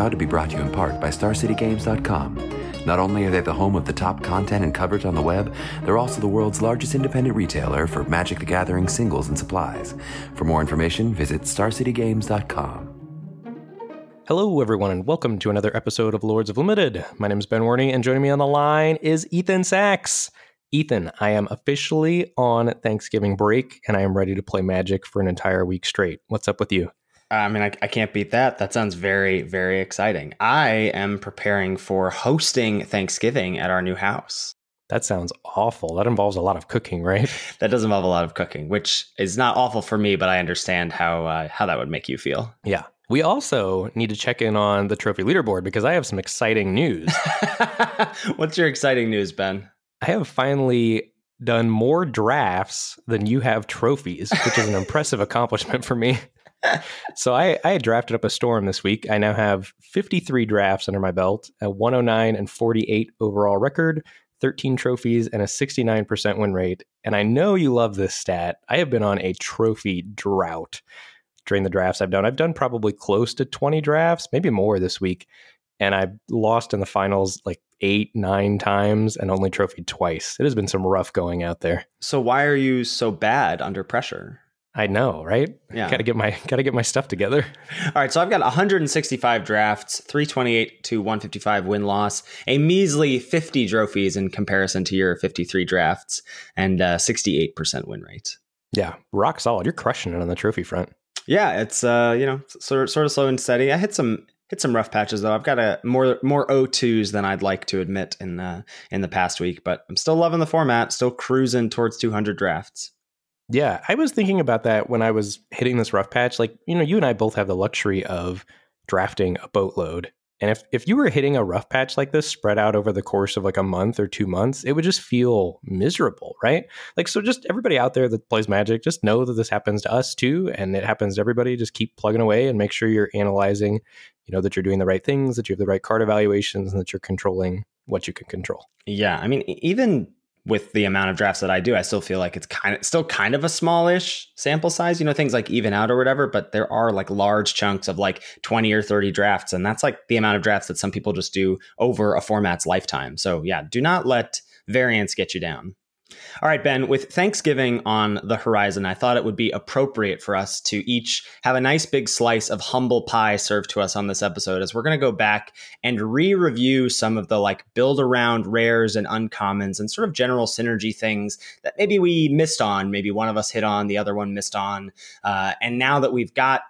Proud to be brought to you in part by StarCityGames.com. Not only are they the home of the top content and coverage on the web, they're also the world's largest independent retailer for Magic the Gathering singles and supplies. For more information, visit StarCityGames.com. Hello, everyone, and welcome to another episode of Lords of Limited. My name is Ben Warney, and joining me on the line is Ethan Sachs. Ethan, I am officially on Thanksgiving break, and I am ready to play Magic for an entire week straight. What's up with you? I mean, I, I, can't beat that. That sounds very, very exciting. I am preparing for hosting Thanksgiving at our new house. That sounds awful. That involves a lot of cooking, right? that does involve a lot of cooking, which is not awful for me, but I understand how uh, how that would make you feel. Yeah. We also need to check in on the trophy leaderboard because I have some exciting news. What's your exciting news, Ben? I have finally done more drafts than you have trophies, which is an impressive accomplishment for me so I, I drafted up a storm this week. I now have 53 drafts under my belt, a 109 and 48 overall record, 13 trophies, and a 69% win rate. And I know you love this stat. I have been on a trophy drought during the drafts I've done. I've done probably close to 20 drafts, maybe more this week. And I've lost in the finals like eight, nine times and only trophied twice. It has been some rough going out there. So why are you so bad under pressure? I know, right? Yeah. Got to get my got to get my stuff together. All right, so I've got 165 drafts, 328 to 155 win loss, a measly 50 trophies in comparison to your 53 drafts, and uh, 68% win rate. Yeah, rock solid. You're crushing it on the trophy front. Yeah, it's uh, you know, sort of, sort of slow and steady. I hit some hit some rough patches though. I've got a more more O2s than I'd like to admit in uh, in the past week, but I'm still loving the format. Still cruising towards 200 drafts. Yeah, I was thinking about that when I was hitting this rough patch. Like, you know, you and I both have the luxury of drafting a boatload. And if, if you were hitting a rough patch like this spread out over the course of like a month or two months, it would just feel miserable, right? Like, so just everybody out there that plays Magic, just know that this happens to us too. And it happens to everybody. Just keep plugging away and make sure you're analyzing, you know, that you're doing the right things, that you have the right card evaluations, and that you're controlling what you can control. Yeah. I mean, even with the amount of drafts that I do, I still feel like it's kind of still kind of a smallish sample size, you know, things like even out or whatever, but there are like large chunks of like 20 or 30 drafts. And that's like the amount of drafts that some people just do over a format's lifetime. So yeah, do not let variance get you down. All right, Ben, with Thanksgiving on the horizon, I thought it would be appropriate for us to each have a nice big slice of humble pie served to us on this episode as we're going to go back and re review some of the like build around rares and uncommons and sort of general synergy things that maybe we missed on. Maybe one of us hit on, the other one missed on. Uh, and now that we've got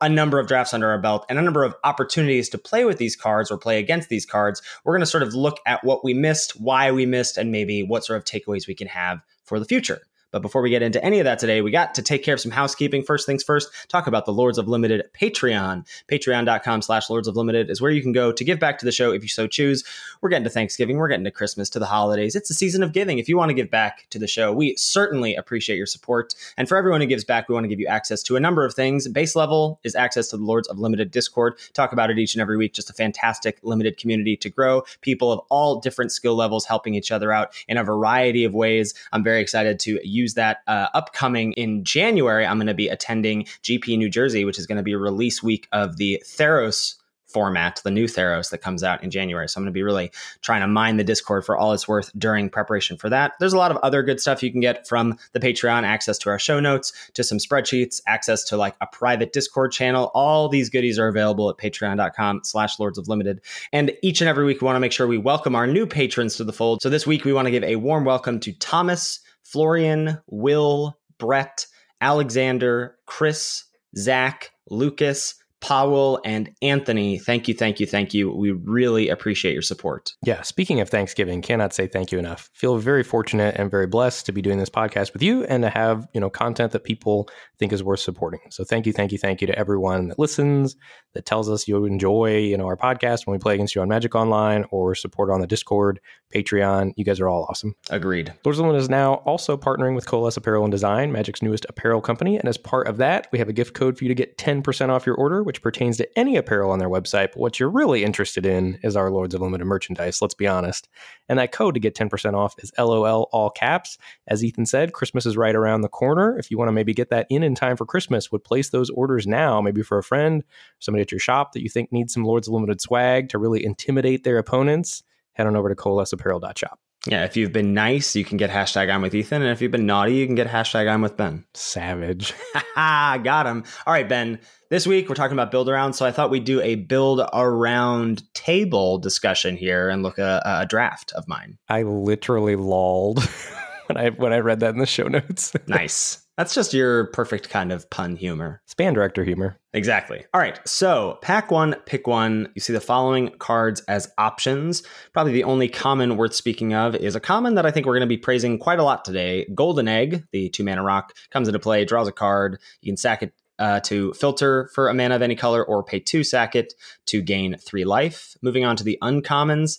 a number of drafts under our belt and a number of opportunities to play with these cards or play against these cards, we're going to sort of look at what we missed, why we missed, and maybe what sort of takeaways we can have for the future. But before we get into any of that today, we got to take care of some housekeeping. First things first, talk about the Lords of Limited Patreon. Patreon.com slash Lords of Limited is where you can go to give back to the show if you so choose. We're getting to Thanksgiving, we're getting to Christmas, to the holidays. It's a season of giving. If you want to give back to the show, we certainly appreciate your support. And for everyone who gives back, we want to give you access to a number of things. Base level is access to the Lords of Limited Discord. Talk about it each and every week. Just a fantastic limited community to grow. People of all different skill levels helping each other out in a variety of ways. I'm very excited to use that uh, upcoming in January. I'm going to be attending GP New Jersey, which is going to be release week of the Theros format, the new Theros that comes out in January. So I'm going to be really trying to mine the Discord for all it's worth during preparation for that. There's a lot of other good stuff you can get from the Patreon, access to our show notes, to some spreadsheets, access to like a private Discord channel. All these goodies are available at patreon.com slash lords of limited. And each and every week, we want to make sure we welcome our new patrons to the fold. So this week, we want to give a warm welcome to Thomas, Florian, Will, Brett, Alexander, Chris, Zach, Lucas, Powell, and Anthony. Thank you, thank you, thank you. We really appreciate your support. Yeah, speaking of Thanksgiving, cannot say thank you enough. Feel very fortunate and very blessed to be doing this podcast with you and to have, you know, content that people think is worth supporting. So thank you, thank you, thank you to everyone that listens, that tells us you enjoy, you know, our podcast when we play against you on Magic Online or support on the Discord, Patreon. You guys are all awesome. Agreed. Lords of is now also partnering with Coalesce Apparel and Design, Magic's newest apparel company. And as part of that, we have a gift code for you to get 10% off your order, which pertains to any apparel on their website. But what you're really interested in is our Lords of Limited merchandise, let's be honest. And that code to get 10% off is LOL all caps. As Ethan said, Christmas is right around the corner. If you want to maybe get that in in time for Christmas, would place those orders now, maybe for a friend, somebody at your shop that you think needs some Lords of Limited swag to really intimidate their opponents. Head on over to coalesceapparel.shop. Yeah, if you've been nice, you can get hashtag I'm with Ethan. And if you've been naughty, you can get hashtag I'm with Ben. Savage. Got him. All right, Ben. This week we're talking about build around. So I thought we'd do a build around table discussion here and look at a, a draft of mine. I literally lolled when I when I read that in the show notes. nice. That's just your perfect kind of pun humor. Span director humor. Exactly. All right. So, pack one, pick one. You see the following cards as options. Probably the only common worth speaking of is a common that I think we're going to be praising quite a lot today. Golden Egg, the two mana rock, comes into play, draws a card. You can sack it uh, to filter for a mana of any color or pay two sack it to gain three life. Moving on to the uncommons.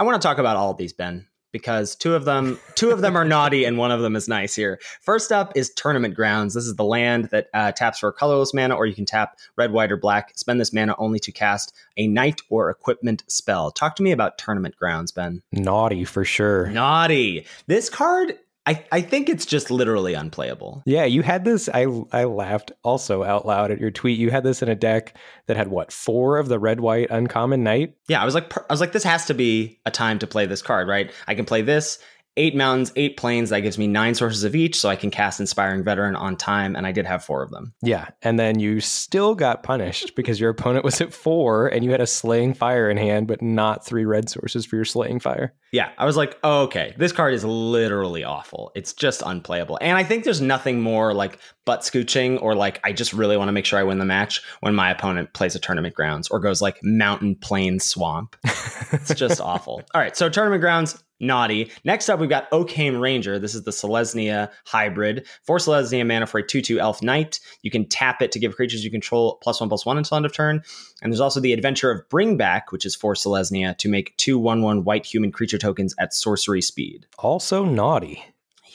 I want to talk about all of these, Ben because two of them two of them are naughty and one of them is nice here. First up is Tournament Grounds. This is the land that uh, taps for colorless mana, or you can tap red, white, or black. Spend this mana only to cast a knight or equipment spell. Talk to me about Tournament Grounds, Ben. Naughty for sure. Naughty. This card I, I think it's just literally unplayable. Yeah, you had this. I I laughed also out loud at your tweet. You had this in a deck that had what four of the red white uncommon knight. Yeah, I was like, I was like, this has to be a time to play this card, right? I can play this eight mountains, eight plains. That gives me nine sources of each, so I can cast Inspiring Veteran on time, and I did have four of them. Yeah, and then you still got punished because your opponent was at four, and you had a Slaying Fire in hand, but not three red sources for your Slaying Fire. Yeah, I was like, oh, okay, this card is literally awful. It's just unplayable, and I think there's nothing more like butt scooching or like I just really want to make sure I win the match when my opponent plays a tournament grounds or goes like mountain plain swamp. it's just awful. All right, so tournament grounds naughty. Next up, we've got Oakhame Ranger. This is the Selesnya hybrid. For Selesnya mana for a 2 2 elf knight. You can tap it to give creatures you control plus one plus one until end of turn. And there's also the Adventure of Bring Back, which is for Selesnya to make two 1 1 white human creature tokens at sorcery speed. Also naughty.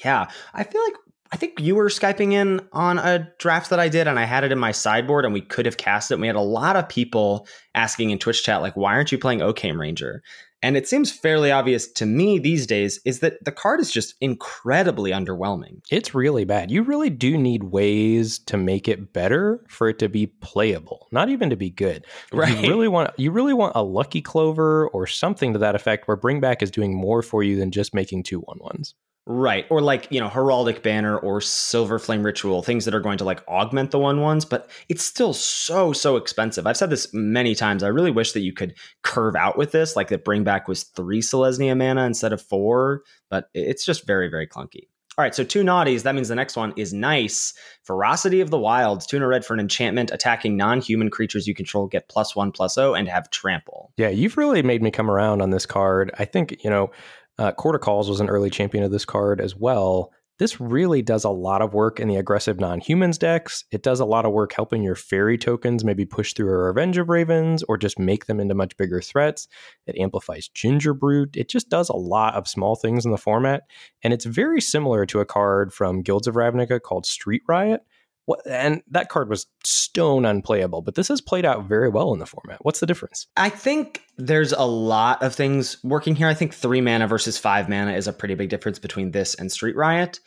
Yeah, I feel like I think you were Skyping in on a draft that I did, and I had it in my sideboard, and we could have cast it. And we had a lot of people asking in Twitch chat, like, why aren't you playing Oakhame Ranger? And it seems fairly obvious to me these days is that the card is just incredibly underwhelming. It's really bad. You really do need ways to make it better for it to be playable, not even to be good. Right. You really want you really want a lucky clover or something to that effect where bring back is doing more for you than just making two one ones. Right. Or like, you know, Heraldic Banner or Silverflame Ritual, things that are going to like augment the one ones, but it's still so, so expensive. I've said this many times. I really wish that you could curve out with this, like that bring back was three Selesnya mana instead of four, but it's just very, very clunky. All right, so two naughties. That means the next one is nice. Ferocity of the Wilds. Tuna red for an enchantment. Attacking non human creatures you control get plus one, plus O, and have trample. Yeah, you've really made me come around on this card. I think, you know, uh, Calls was an early champion of this card as well. This really does a lot of work in the aggressive non humans decks. It does a lot of work helping your fairy tokens maybe push through a Revenge of Ravens or just make them into much bigger threats. It amplifies Gingerbrute. It just does a lot of small things in the format. And it's very similar to a card from Guilds of Ravnica called Street Riot, what, and that card was stone unplayable, but this has played out very well in the format. What's the difference? I think there's a lot of things working here. I think three mana versus five mana is a pretty big difference between this and Street Riot.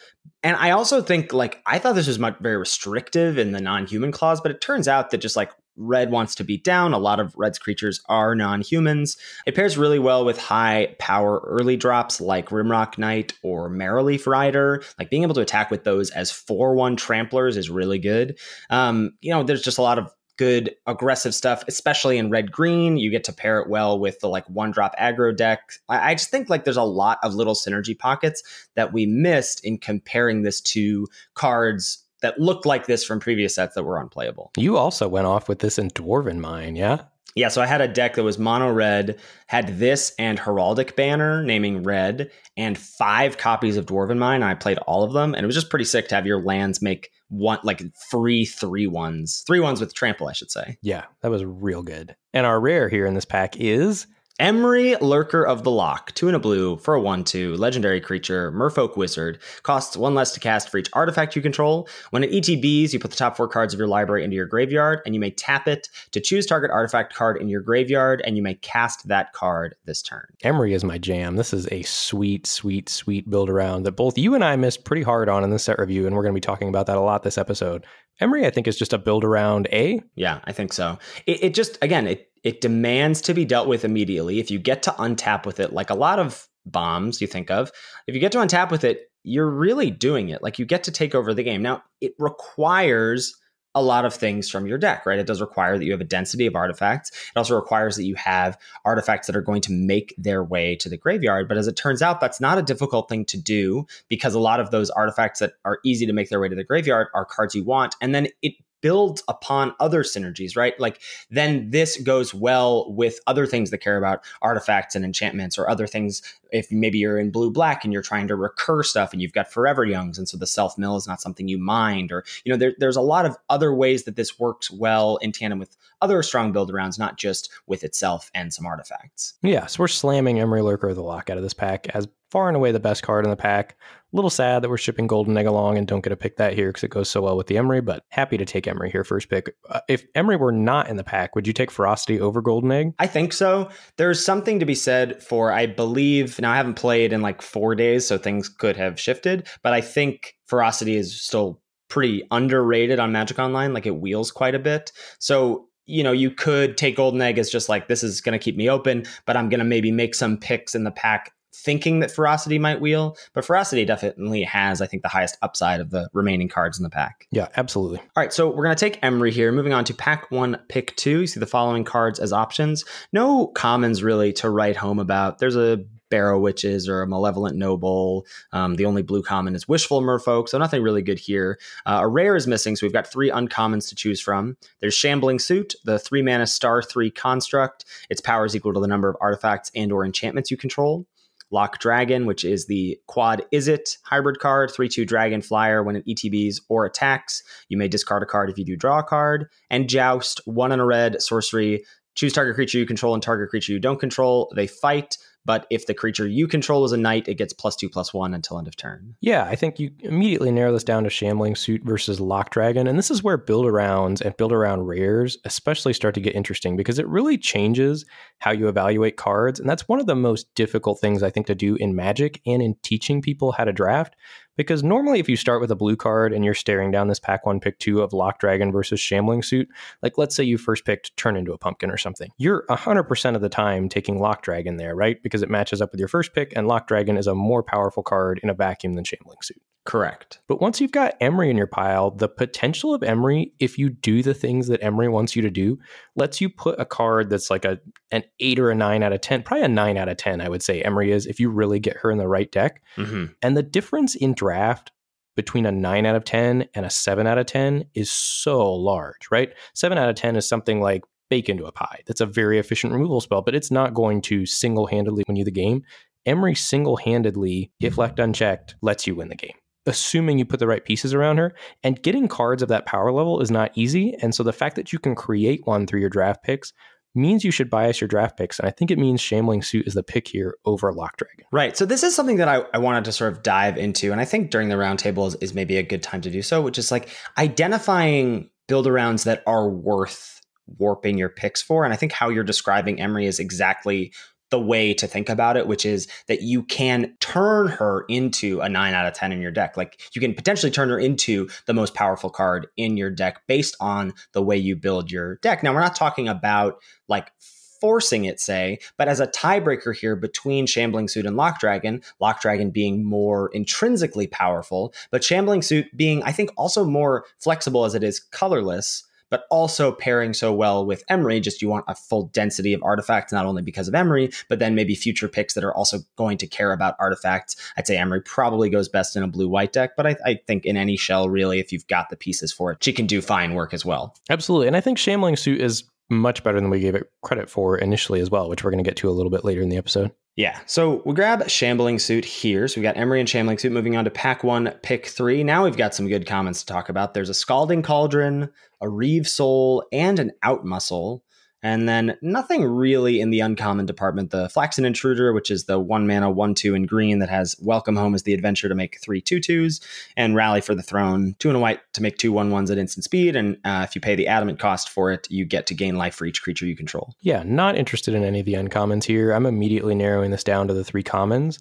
And I also think, like, I thought this was much very restrictive in the non human clause, but it turns out that just like red wants to beat down. A lot of red's creatures are non humans. It pairs really well with high power early drops like Rimrock Knight or Maraleaf Rider. Like being able to attack with those as 4 1 tramplers is really good. Um, you know, there's just a lot of good aggressive stuff, especially in red green. You get to pair it well with the like one drop aggro deck. I, I, just think like there's a lot of little synergy pockets that we missed in comparing this to cards that looked like this from previous sets that were unplayable. You also went off with this in Dwarven Mine, yeah? Yeah, so I had a deck that was mono red, had this and Heraldic Banner naming red, and five copies of Dwarven Mine. I played all of them, and it was just pretty sick to have your lands make one like free three ones, three ones with trample, I should say. Yeah, that was real good. And our rare here in this pack is Emry, Lurker of the Loch, two and a blue for a 1 2, legendary creature, merfolk wizard, costs one less to cast for each artifact you control. When it ETBs, you put the top four cards of your library into your graveyard, and you may tap it to choose target artifact card in your graveyard, and you may cast that card this turn. Emry is my jam. This is a sweet, sweet, sweet build around that both you and I missed pretty hard on in the set review, and we're going to be talking about that a lot this episode. Emry, I think, is just a build around A. Yeah, I think so. It, it just, again, it it demands to be dealt with immediately. If you get to untap with it, like a lot of bombs you think of, if you get to untap with it, you're really doing it. Like you get to take over the game. Now, it requires a lot of things from your deck, right? It does require that you have a density of artifacts. It also requires that you have artifacts that are going to make their way to the graveyard. But as it turns out, that's not a difficult thing to do because a lot of those artifacts that are easy to make their way to the graveyard are cards you want. And then it builds upon other synergies, right? Like then this goes well with other things that care about artifacts and enchantments or other things. If maybe you're in blue black and you're trying to recur stuff and you've got forever youngs, and so the self mill is not something you mind, or you know, there, there's a lot of other ways that this works well in tandem with other strong build arounds, not just with itself and some artifacts. Yeah, so we're slamming Emry Lurker the Loch out of this pack as far and away the best card in the pack. A little sad that we're shipping Golden Egg along and don't get to pick that here because it goes so well with the Emry, but happy to take Emry here first pick. Uh, if Emry were not in the pack, would you take Ferocity over Golden Egg? I think so. There's something to be said for, I believe, now I haven't played in like four days, so things could have shifted, but I think Ferocity is still pretty underrated on Magic Online. Like it wheels quite a bit. So you know, you could take Golden Egg as just like this is going to keep me open, but I'm going to maybe make some picks in the pack thinking that Ferocity might wheel, but Ferocity definitely has, I think, the highest upside of the remaining cards in the pack. Yeah, absolutely. All right, so we're going to take Emry here. Moving on to pack one, pick two. You see the following cards as options. No commons really to write home about. There's a Barrow Witches or a Malevolent Noble. Um, the only blue common is Wishful Merfolk, so nothing really good here. Uh, a rare is missing, so we've got three uncommons to choose from. There's Shambling Suit, the three mana star three construct. Its power is equal to the number of artifacts and or enchantments you control. Loch Dragon, which is the quad is it hybrid card, 3 2 Dragon Flyer. When it ETBs or attacks, you may discard a card if you do draw a card. And Joust, 1 in a red sorcery. Choose target creature you control and target creature you don't control. They fight. But if the creature you control is a knight, it gets plus two, plus one until end of turn. Yeah, I think you immediately narrow this down to Shambling Suit versus Loch Dragon. And this is where build arounds and build around rares especially start to get interesting because it really changes how you evaluate cards. And that's one of the most difficult things I think to do in Magic and in teaching people how to draft because normally, if you start with a blue card and you're staring down this pack one, pick two of Loch Dragon versus Shambling Suit, like let's say you first picked Turn into a Pumpkin or something, you're 100% of the time taking Loch Dragon there, right? Because it matches up with your first pick, and Loch Dragon is a more powerful card in a vacuum than Shambling Suit. Correct. But once you've got Emry in your pile, the potential of Emry, if you do the things that Emry wants you to do, lets you put a card that's like a an eight or a nine out of ten, probably a nine out of ten, I would say Emry is if you really get her in the right deck. Mm-hmm. And the difference in draft between a nine out of ten and a seven out of ten is so large, right? Seven out of ten is something like bake into a pie. That's a very efficient removal spell, but it's not going to single handedly win you the game. Emry single handedly, if left unchecked, lets you win the game assuming you put the right pieces around her. And getting cards of that power level is not easy. And so the fact that you can create one through your draft picks means you should bias your draft picks. And I think it means Shambling Suit is the pick here over Loch Dragon. Right. So this is something that I, I wanted to sort of dive into. And I think during the roundtable is, is maybe a good time to do so, which is like identifying build arounds that are worth warping your picks for. And I think how you're describing Emry is exactly the way to think about it, which is that you can turn her into a nine out of 10 in your deck. Like you can potentially turn her into the most powerful card in your deck based on the way you build your deck. Now, we're not talking about like forcing it, say, but as a tiebreaker here between Shambling Suit and Loch Dragon, Loch Dragon being more intrinsically powerful, but Shambling Suit being, I think, also more flexible as it is colorless but also pairing so well with Emry. Just you want a full density of artifacts, not only because of Emry, but then maybe future picks that are also going to care about artifacts. I'd say Emry probably goes best in a blue white deck, but I, I, think in any shell, really, if you've got the pieces for it, she can do fine work as well. Absolutely. And I think Shambling Suit is much better than we gave it credit for initially as well, which we're going to get to a little bit later in the episode. Yeah. So we grab Shambling Suit here. So we got Emry and Shambling Suit moving on to pack one, pick three. Now we've got some good comments to talk about. There's a Scalding Cauldron, a Reave Soul, and an Outmuscle. And then nothing really in the uncommon department. The Flaxen Intruder, which is the one mana, one, two in green that has Welcome Home as the adventure to make three two twos, and Rally for the Throne, two and a white to make two one ones at instant speed. And uh, if you pay the adamant cost for it, you get to gain life for each creature you control. Yeah, not interested in any of the uncommons here. I'm immediately narrowing this down to the three commons.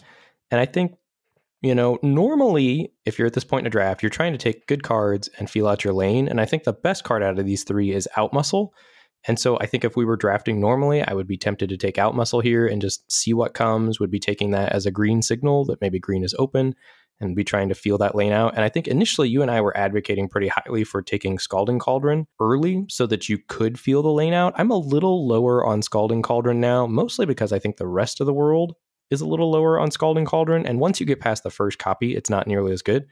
And I think you know, normally, if you're at this point in a draft, you're trying to take good cards and feel out your lane. And I think the best card out of these three is Outmuscle. And so I think if we were drafting normally, I would be tempted to take Outmuscle here and just see what comes, would be taking that as a green signal that maybe green is open and be trying to feel that lane out. And I think initially you and I were advocating pretty highly for taking Scalding Cauldron early so that you could feel the lane out. I'm a little lower on Scalding Cauldron now, mostly because I think the rest of the world is a little lower on Scalding Cauldron. And once you get past the first copy, it's not nearly as good.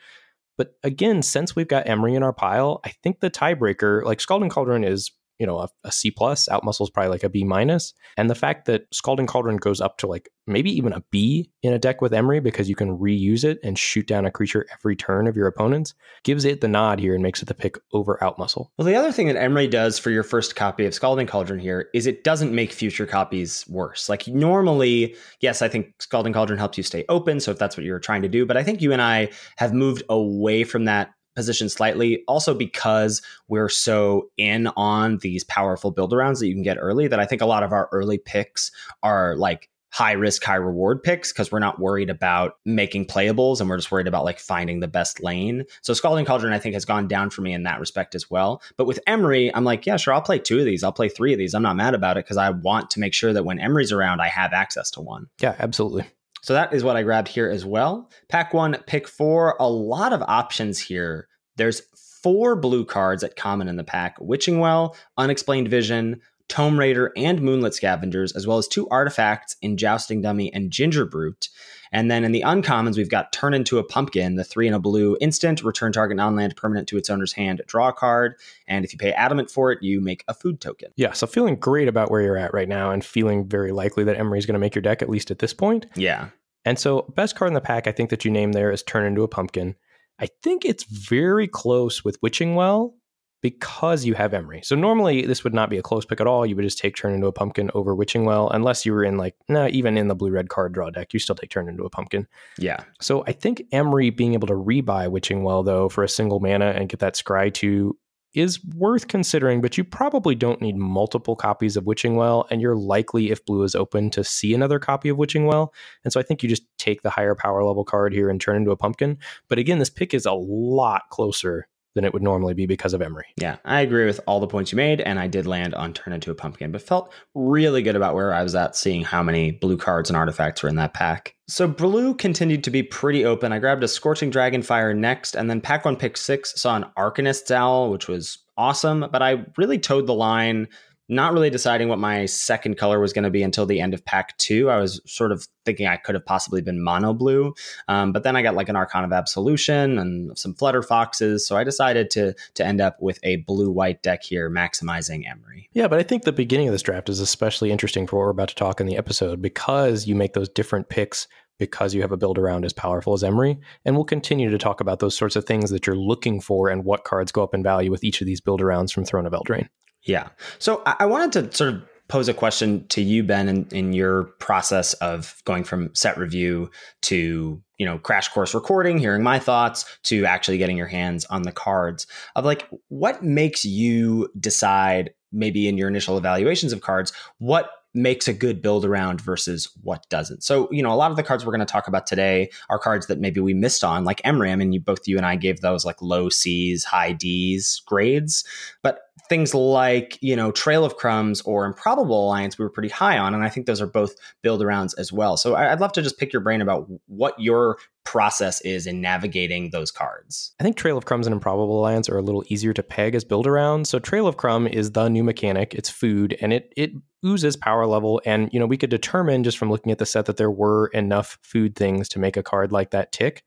But again, since we've got Emry in our pile, I think the tiebreaker, like Scalding Cauldron is you know a, a C plus. Outmuscle is probably like a B minus, and the fact that Scalding Cauldron goes up to like maybe even a B in a deck with Emry because you can reuse it and shoot down a creature every turn of your opponents gives it the nod here and makes it the pick over Outmuscle. Well, the other thing that Emry does for your first copy of Scalding Cauldron here is it doesn't make future copies worse. Like normally, yes, I think Scalding Cauldron helps you stay open, so if that's what you're trying to do, but I think you and I have moved away from that position slightly also because we're so in on these powerful build arounds that you can get early that I think a lot of our early picks are like high risk, high reward picks because we're not worried about making playables and we're just worried about like finding the best lane. So Scalding Cauldron, I think, has gone down for me in that respect as well. But with Emry, I'm like, yeah, sure, I'll play two of these. I'll play three of these. I'm not mad about it because I want to make sure that when Emry's around, I have access to one. Yeah, absolutely. So that is what I grabbed here as well. Pack one, pick four. A lot of options here. There's four blue cards at common in the pack Witching Well, Unexplained Vision, Tome Raider, and Moonlit Scavengers, as well as two artifacts in Jousting Dummy and Gingerbrute. And then in the uncommons, we've got Turn into a Pumpkin, the three and a blue instant, return target non land permanent to its owner's hand, draw a card. And if you pay adamant for it, you make a food token. Yeah, so feeling great about where you're at right now and feeling very likely that Emry is going to make your deck, at least at this point. Yeah. And so, best card in the pack, I think that you name there is Turn into a Pumpkin. I think it's very close with Witching Well because you have Emry. So normally this would not be a close pick at all. You would just take Turn into a Pumpkin over Witching Well, unless you were in like, no, even in the blue red card draw deck, you still take Turn into a Pumpkin. Yeah. So I think Emry being able to rebuy Witching Well though for a single mana and get that Scry 2 is worth considering, but you probably don't need multiple copies of Witching Well, and you're likely, if blue is open, to see another copy of Witching Well. And so I think you just take the higher power level card here and turn into a pumpkin. But again, this pick is a lot closer than it would normally be because of Emry. Yeah, I agree with all the points you made, and I did land on turn into a pumpkin, but felt really good about where I was at, seeing how many blue cards and artifacts were in that pack. So blue continued to be pretty open. I grabbed a Scorching Dragonfire next, and then pack one, pick six saw an Arcanist's Owl, which was awesome, but I really toed the line not really deciding what my second color was going to be until the end of pack two. I was sort of thinking I could have possibly been mono blue, um, but then I got like an Archon of Absolution and some Flutterfoxes, so I decided to to end up with a blue white deck here, maximizing Emry. Yeah, but I think the beginning of this draft is especially interesting for what we're about to talk in the episode because you make those different picks because you have a build around as powerful as Emry. And we'll continue to talk about those sorts of things that you're looking for and what cards go up in value with each of these build arounds from Throne of Eldraine. Yeah. So I wanted to sort of pose a question to you, Ben, in, in your process of going from set review to you know crash course recording hearing my thoughts to actually getting your hands on the cards of like what makes you decide maybe in your initial evaluations of cards what makes a good build around versus what doesn't. So, you know, a lot of the cards we're going to talk about today are cards that maybe we missed on, like Emry, and you both you and I gave those like low C's, high D's grades. But things like you know trail of crumbs or improbable alliance we were pretty high on and i think those are both build arounds as well so i'd love to just pick your brain about what your process is in navigating those cards I think Trail of Crumbs and Improbable Alliance are a little easier to peg as build around. So Trail of Crumb is the new mechanic. It's food and it it oozes power level. And you know, we could determine just from looking at the set that there were enough food things to make a card like that tick.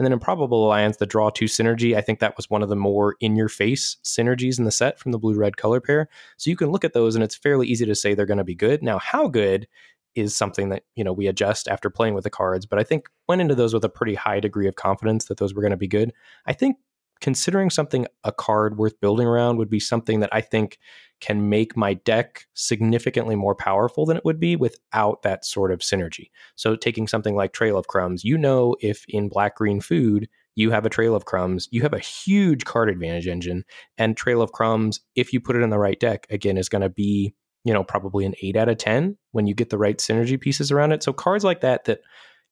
And then Improbable Alliance, the draw two synergy, I think that was one of the more in your face synergies in the set from the blue red color pair. So you can look at those and it's fairly easy to say they're going to be good. Now, how good is something that, you know, we adjust after playing with the cards, but I think went into those with a pretty high degree of confidence that those were going to be good. I think considering something a card worth building around would be something that I think can make my deck significantly more powerful than it would be without that sort of synergy. So taking something like Trail of Crumbs, you know if in black green food you have a Trail of Crumbs, you have a huge card advantage engine and Trail of Crumbs if you put it in the right deck again is going to be, you know, probably an 8 out of 10 when you get the right synergy pieces around it. So cards like that that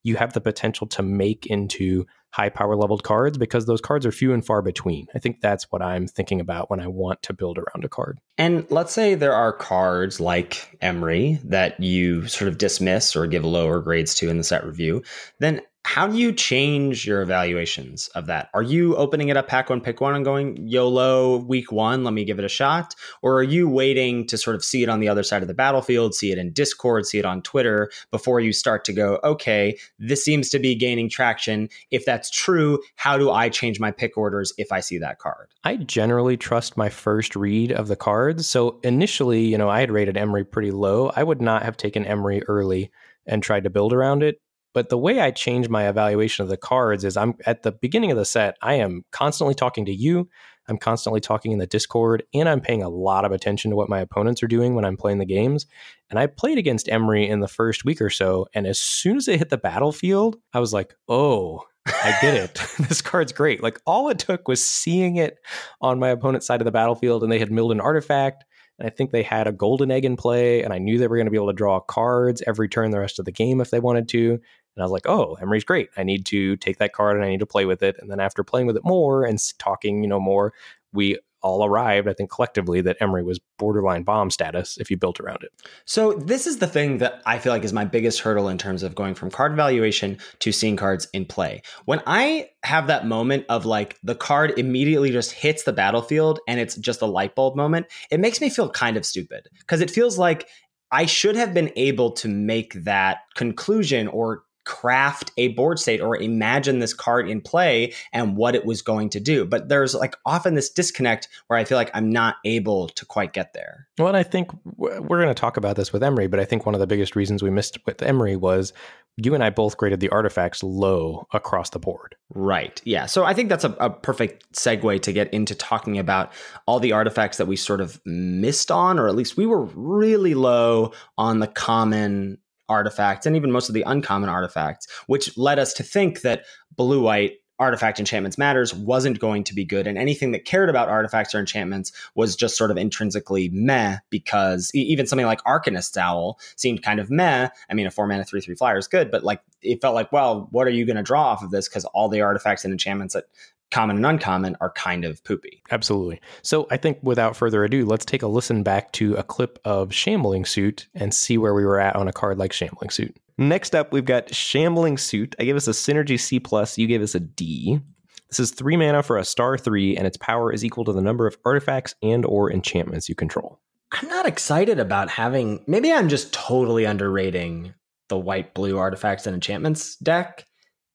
you have the potential to make into high power leveled cards because those cards are few and far between. I think that's what I'm thinking about when I want to build around a card. And let's say there are cards like Emry that you sort of dismiss or give lower grades to in the set review. Then how do you change your evaluations of that? Are you opening it up pack one, pick one and going YOLO week one, let me give it a shot? Or are you waiting to sort of see it on the other side of the battlefield, see it in Discord, see it on Twitter before you start to go, okay, this seems to be gaining traction. If that's true, how do I change my pick orders if I see that card? I generally trust my first read of the cards. So initially, you know, I had rated Emry pretty low. I would not have taken Emry early and tried to build around it. But the way I change my evaluation of the cards is I'm at the beginning of the set, I am constantly talking to you. I'm constantly talking in the Discord, and I'm paying a lot of attention to what my opponents are doing when I'm playing the games. And I played against Emry in the first week or so, and as soon as it hit the battlefield, I was like, oh, I get it. this card's great. Like all it took was seeing it on my opponent's side of the battlefield, and they had milled an artifact. And I think they had a golden egg in play, and I knew they were going to be able to draw cards every turn the rest of the game if they wanted to. And I was like, oh, Emry's great. I need to take that card and I need to play with it. And then after playing with it more and talking, you know, more, we all arrived, I think collectively, that Emry was borderline bomb status if you built around it. So this is the thing that I feel like is my biggest hurdle in terms of going from card valuation to seeing cards in play. When I have that moment of like the card immediately just hits the battlefield and it's just a light bulb moment, it makes me feel kind of stupid because it feels like I should have been able to make that conclusion or craft a board state or imagine this card in play and what it was going to do. But there's like often this disconnect where I feel like I'm not able to quite get there. Well, and I think we're going to talk about this with Emry, but I think one of the biggest reasons we missed with Emry was you and I both graded the artifacts low across the board. Right. Yeah. So I think that's a, a, perfect segue to get into talking about all the artifacts that we sort of missed on, or at least we were really low on the common artifacts and even most of the uncommon artifacts, which led us to think that blue white artifact enchantments matters wasn't going to be good and anything that cared about artifacts or enchantments was just sort of intrinsically meh because even something like arcanist's owl seemed kind of meh. I mean a four mana three three flyer is good but like it felt like well what are you going to draw off of this because all the artifacts and enchantments that common and uncommon are kind of poopy. Absolutely. So I think without further ado, let's take a listen back to a clip of Shambling Suit and see where we were at on a card like Shambling Suit. Next up, we've got Shambling Suit. I gave us a Synergy C plus. You gave us a D. This is three mana for a star three, and its power is equal to the number of artifacts and or enchantments you control. I'm not excited about having. Maybe I'm just totally underrating the white blue artifacts and enchantments deck.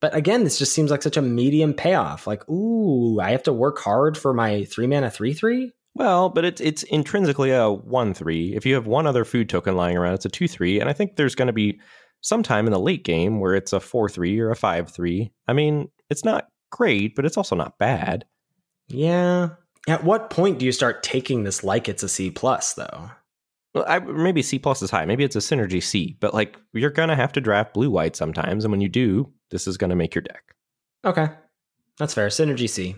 But again, this just seems like such a medium payoff. Like, ooh, I have to work hard for my three mana three three. Well, but it's it's intrinsically a one three. If you have one other food token lying around, it's a two three. And I think there's going to be some time in the late game where it's a four three or a five three. I mean, it's not great, but it's also not bad. Yeah. At what point do you start taking this like it's a C plus though? Well, I, maybe C plus is high. Maybe it's a synergy C, but like you're gonna have to draft blue white sometimes, and when you do, this is gonna make your deck. Okay, that's fair. Synergy C.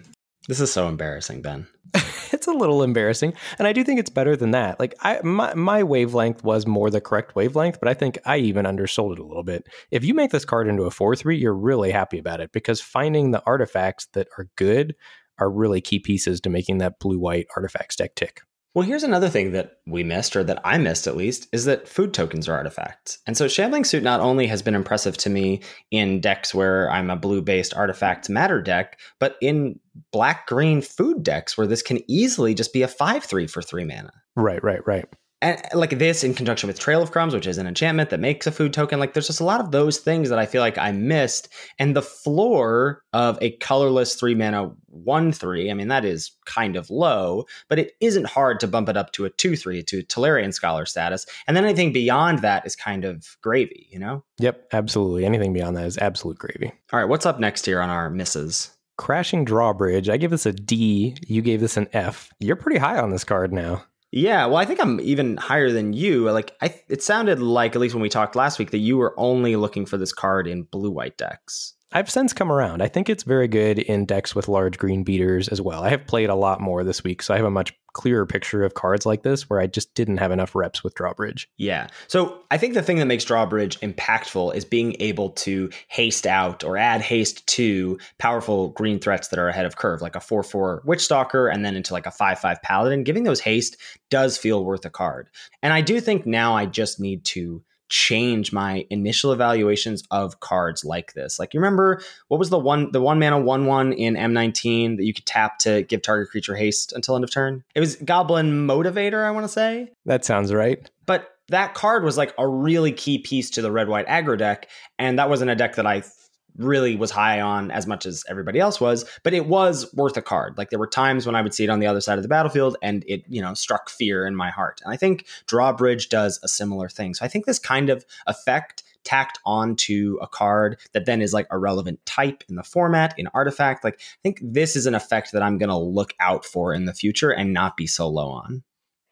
This is so embarrassing, Ben. it's it's a little embarrassing, and I do think it's better than that. Like I, my my wavelength was more the correct wavelength, but I think I even undersold it a little bit. If you make this card into a four three, you're really happy about it because finding the artifacts that are good are really key pieces to making that blue white artifacts deck tick. Well, here's another thing that we missed, or that I missed at least, is that food tokens are artifacts. And so Shambling Suit not only has been impressive to me in decks where I'm a blue based artifacts matter deck, but in black green food decks where this can easily just be a 5 3 for 3 mana. Right, right, right and like this in conjunction with Trail of Crumbs, which is an enchantment that makes a food token. Like there's just a lot of those things that I feel like I missed. And the floor of a colorless three mana one three, I mean, that is kind of low, but it isn't hard to bump it up to a two three to Tolarian Scholar status. And then anything beyond that is kind of gravy, you know? Yep, absolutely. Anything beyond that is absolute gravy. All right, what's up next here on our misses? Crashing Drawbridge. I give this a D. You gave this an F. You're pretty high on this card now. Yeah, well, I think I'm even higher than you. Like, I, it sounded like at least when we talked last week that you were only looking for this card in blue white decks. I've since come around. I think it's very good in decks with large green beaters as well. I have played a lot more this week, so I have a much clearer picture of cards like this where I just didn't have enough reps with Drawbridge. Yeah. So I think the thing that makes Drawbridge impactful is being able to haste out or add haste to powerful green threats that are ahead of curve, like a 4 4 Witchstalker and then into like a 5 5 Paladin. Giving those haste does feel worth a card. And I do think now I just need to change my initial evaluations of cards like this. Like you remember what was the one the one mana one one in M19 that you could tap to give target creature haste until end of turn? It was Goblin Motivator, I want to say. That sounds right. But that card was like a really key piece to the red white aggro deck, and that wasn't a deck that I really was high on as much as everybody else was, but it was worth a card. Like there were times when I would see it on the other side of the battlefield and it, you know, struck fear in my heart. And I think Drawbridge does a similar thing. So I think this kind of effect tacked onto a card that then is like a relevant type in the format, in artifact. Like I think this is an effect that I'm going to look out for in the future and not be so low on.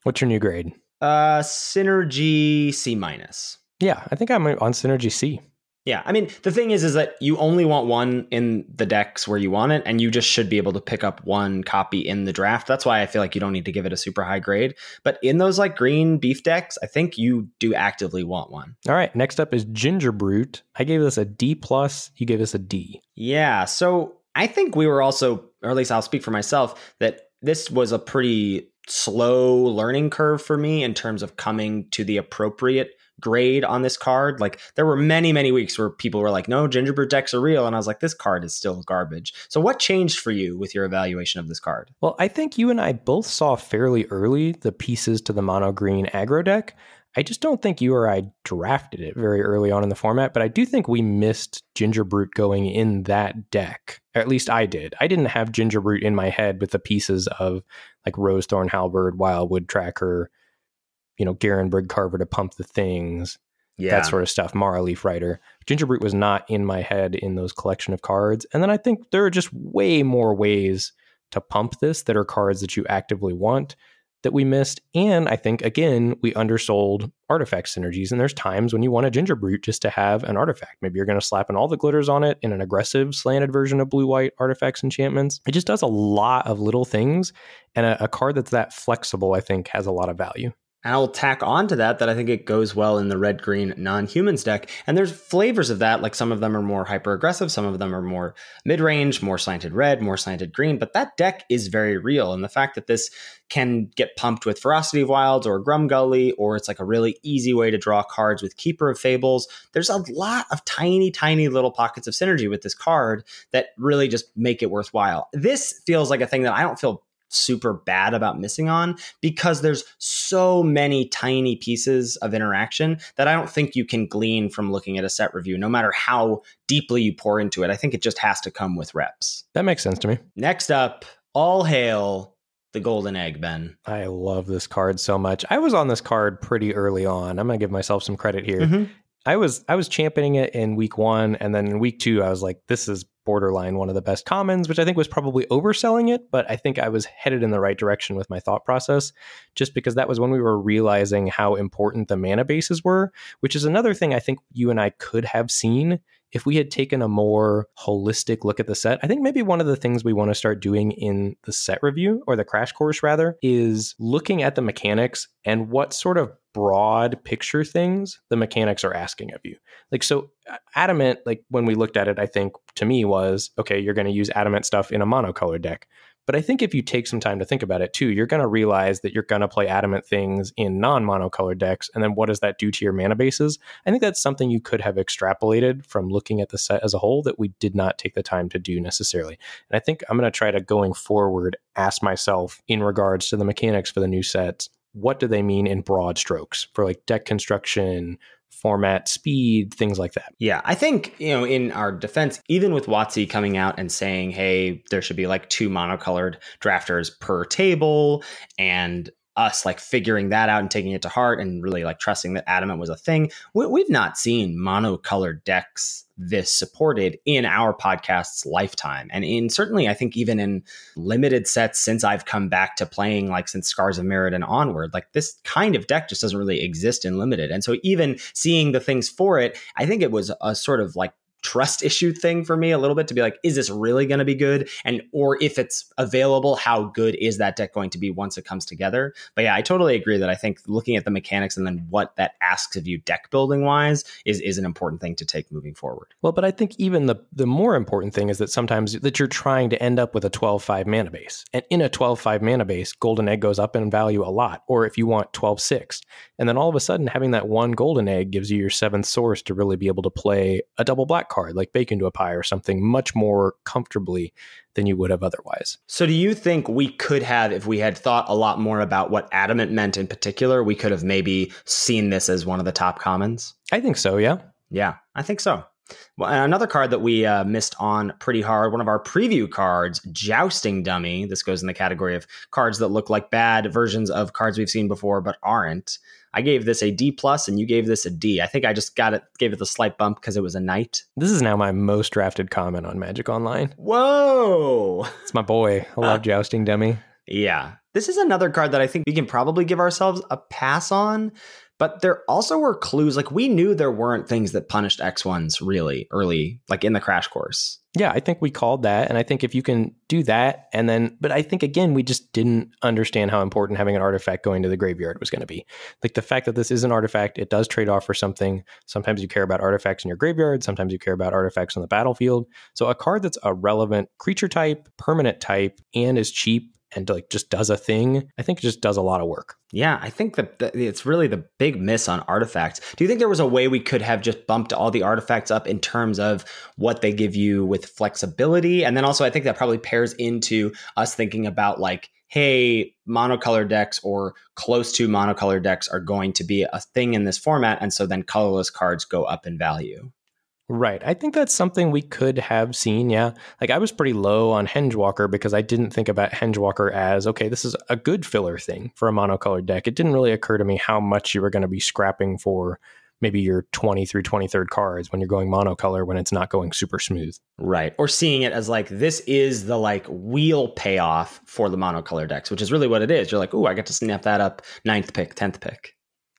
What's your new grade? Uh, Synergy C minus. Yeah, I think I'm on Synergy C. Yeah, I mean the thing is, is that you only want one in the decks where you want it, and you just should be able to pick up one copy in the draft. That's why I feel like you don't need to give it a super high grade. But in those like green beef decks, I think you do actively want one. All right, next up is Gingerbrute. I gave this a D plus. You gave this a D. Yeah, so I think we were also, or at least I'll speak for myself, that this was a pretty slow learning curve for me in terms of coming to the appropriate grade on this card. Like there were many, many weeks where people were like, no, gingerbread decks are real. And I was like, this card is still garbage. So what changed for you with your evaluation of this card? Well, I think you and I both saw fairly early the pieces to the mono green aggro deck. I just don't think you or I drafted it very early on in the format, but I do think we missed Gingerbrute going in that deck. At least I did. I didn't have Gingerbrute in my head with the pieces of like Rosethorn Halberd, Wildwood Tracker, you know, Garenbrig Carver to pump the things, yeah. that sort of stuff. Maraleaf Rider. Gingerbrute was not in my head in those collection of cards. And then I think there are just way more ways to pump this that are cards that you actively want that we missed. And I think, again, we undersold artifact synergies. And there's times when you want a Gingerbrute just to have an artifact. Maybe you're going to slap in all the glitters on it in an aggressive slanted version of blue white artifacts enchantments. It just does a lot of little things. And a, a card that's that flexible, I think, has a lot of value. And I'll tack on to that that I think it goes well in the red green non humans deck. And there's flavors of that. Like some of them are more hyper aggressive, some of them are more mid range, more slanted red, more slanted green. But that deck is very real. And the fact that this can get pumped with Ferocity of Wilds or Grumgully, or it's like a really easy way to draw cards with Keeper of Fables, there's a lot of tiny, tiny little pockets of synergy with this card that really just make it worthwhile. This feels like a thing that I don't feel super bad about missing on because there's so many tiny pieces of interaction that I don't think you can glean from looking at a set review, no matter how deeply you pour into it. I think it just has to come with reps. That makes sense to me. Next up, all hail the golden egg, Ben. I love this card so much. I was on this card pretty early on. I'm going to give myself some credit here. Mm-hmm. I was I was championing it in week one, and then in week two, I was like, "This is borderline one of the best commons," which I think was probably overselling it, but I think I was headed in the right direction with my thought process, just because that was when we were realizing how important the mana bases were. Which is another thing I think you and I could have seen if we had taken a more holistic look at the set, I think maybe one of the things we want to start doing in the set review or the crash course rather is looking at the mechanics and what sort of broad picture things the mechanics are asking of you. Like so uh, adamant like when we looked at it I think to me was okay you're going to use adamant stuff in a monocolor deck. But I think if you take some time to think about it too, you're going to realize that you're going to play adamant things in non monocolored decks. And then what does that do to your mana bases? I think that's something you could have extrapolated from looking at the set as a whole that we did not take the time to do necessarily. And I think I'm going to try to going forward ask myself in regards to the mechanics for the new sets what do they mean in broad strokes for like deck construction, format, speed, things like that. Yeah, I think, you know, in our defense, even with WotC coming out and saying, hey, there should be like two monocolored drafters per table and us like figuring that out and taking it to heart and really like trusting that adamant was a thing. We, have not seen monocolored decks this supported in our podcast's lifetime. And in certainly i think even in limited sets since i've come back to playing like since scars of Mirrodin and onward like this kind of deck just doesn't really exist in limited. And so even seeing the things for it i think it was a sort of like trust issue thing for me a little bit to be like is this really going to be good? And or if it's available how good is that deck going to be once it comes together? But yeah i totally agree that i think looking at the mechanics and then what that asks of you deck building wise is is an important thing to take moving forward. Well but i think even the the more important thing is that sometimes that you're trying to end up with a 12-5 mana base. And in a 12-5 mana base golden egg goes up in value a lot. Or if you want 12-6 and then all of a sudden having that one golden egg gives you your seventh source to really be able to play a double black card like Bake into a Pie or something much more comfortably than you would have otherwise. So, do you think we could have, if we had thought a lot more about what adamant meant in particular, we could have maybe seen this as one of the top commons? I think so, yeah. Yeah, I think so. Well, another card that we uh, missed on pretty hard, one of our preview cards, Jousting Dummy. This goes in the category of cards that look like bad versions of cards we've seen before but aren't. I gave this a D plus, and you gave this a D. I think I just got it, gave it the slight bump because it was a knight. This is now my most drafted common on Magic Online. Whoa, it's my boy. I love uh, jousting dummy. Yeah, this is another card that I think we can probably give ourselves a pass on but there also were clues. Like we knew there weren't things that punished X1s really early, like in the crash course. Yeah, I think we called that. And I think if you can do that, and then, but I think again, we just didn't understand how important having an artifact going to the graveyard was going to be. Like the fact that this is an artifact, it does trade off for something. Sometimes you care about artifacts in your graveyard, sometimes you care about artifacts on the battlefield. So a card that's a relevant creature type, permanent type, and is cheap and like just does a thing, I think it just does a lot of work. Yeah, I think that it's really the big miss on artifacts. Do you think there was a way we could have just bumped all the artifacts up in terms of what they give you with flexibility? And then also, I think that probably pairs into us thinking about like, hey, monocolor decks or close to monocolor decks are going to be a thing in this format. And so then colorless cards go up in value. Right. I think that's something we could have seen. Yeah. Like I was pretty low on Hengewalker because I didn't think about Hengewalker as, okay, this is a good filler thing for a monocolored deck. It didn't really occur to me how much you were going to be scrapping for maybe your 20 through 23rd cards when you're going monocolor when it's not going super smooth. Right. Or seeing it as like, this is the like wheel payoff for the monocolor decks, which is really what it is. You're like, oh, I get to snap that up ninth pick, 10th pick.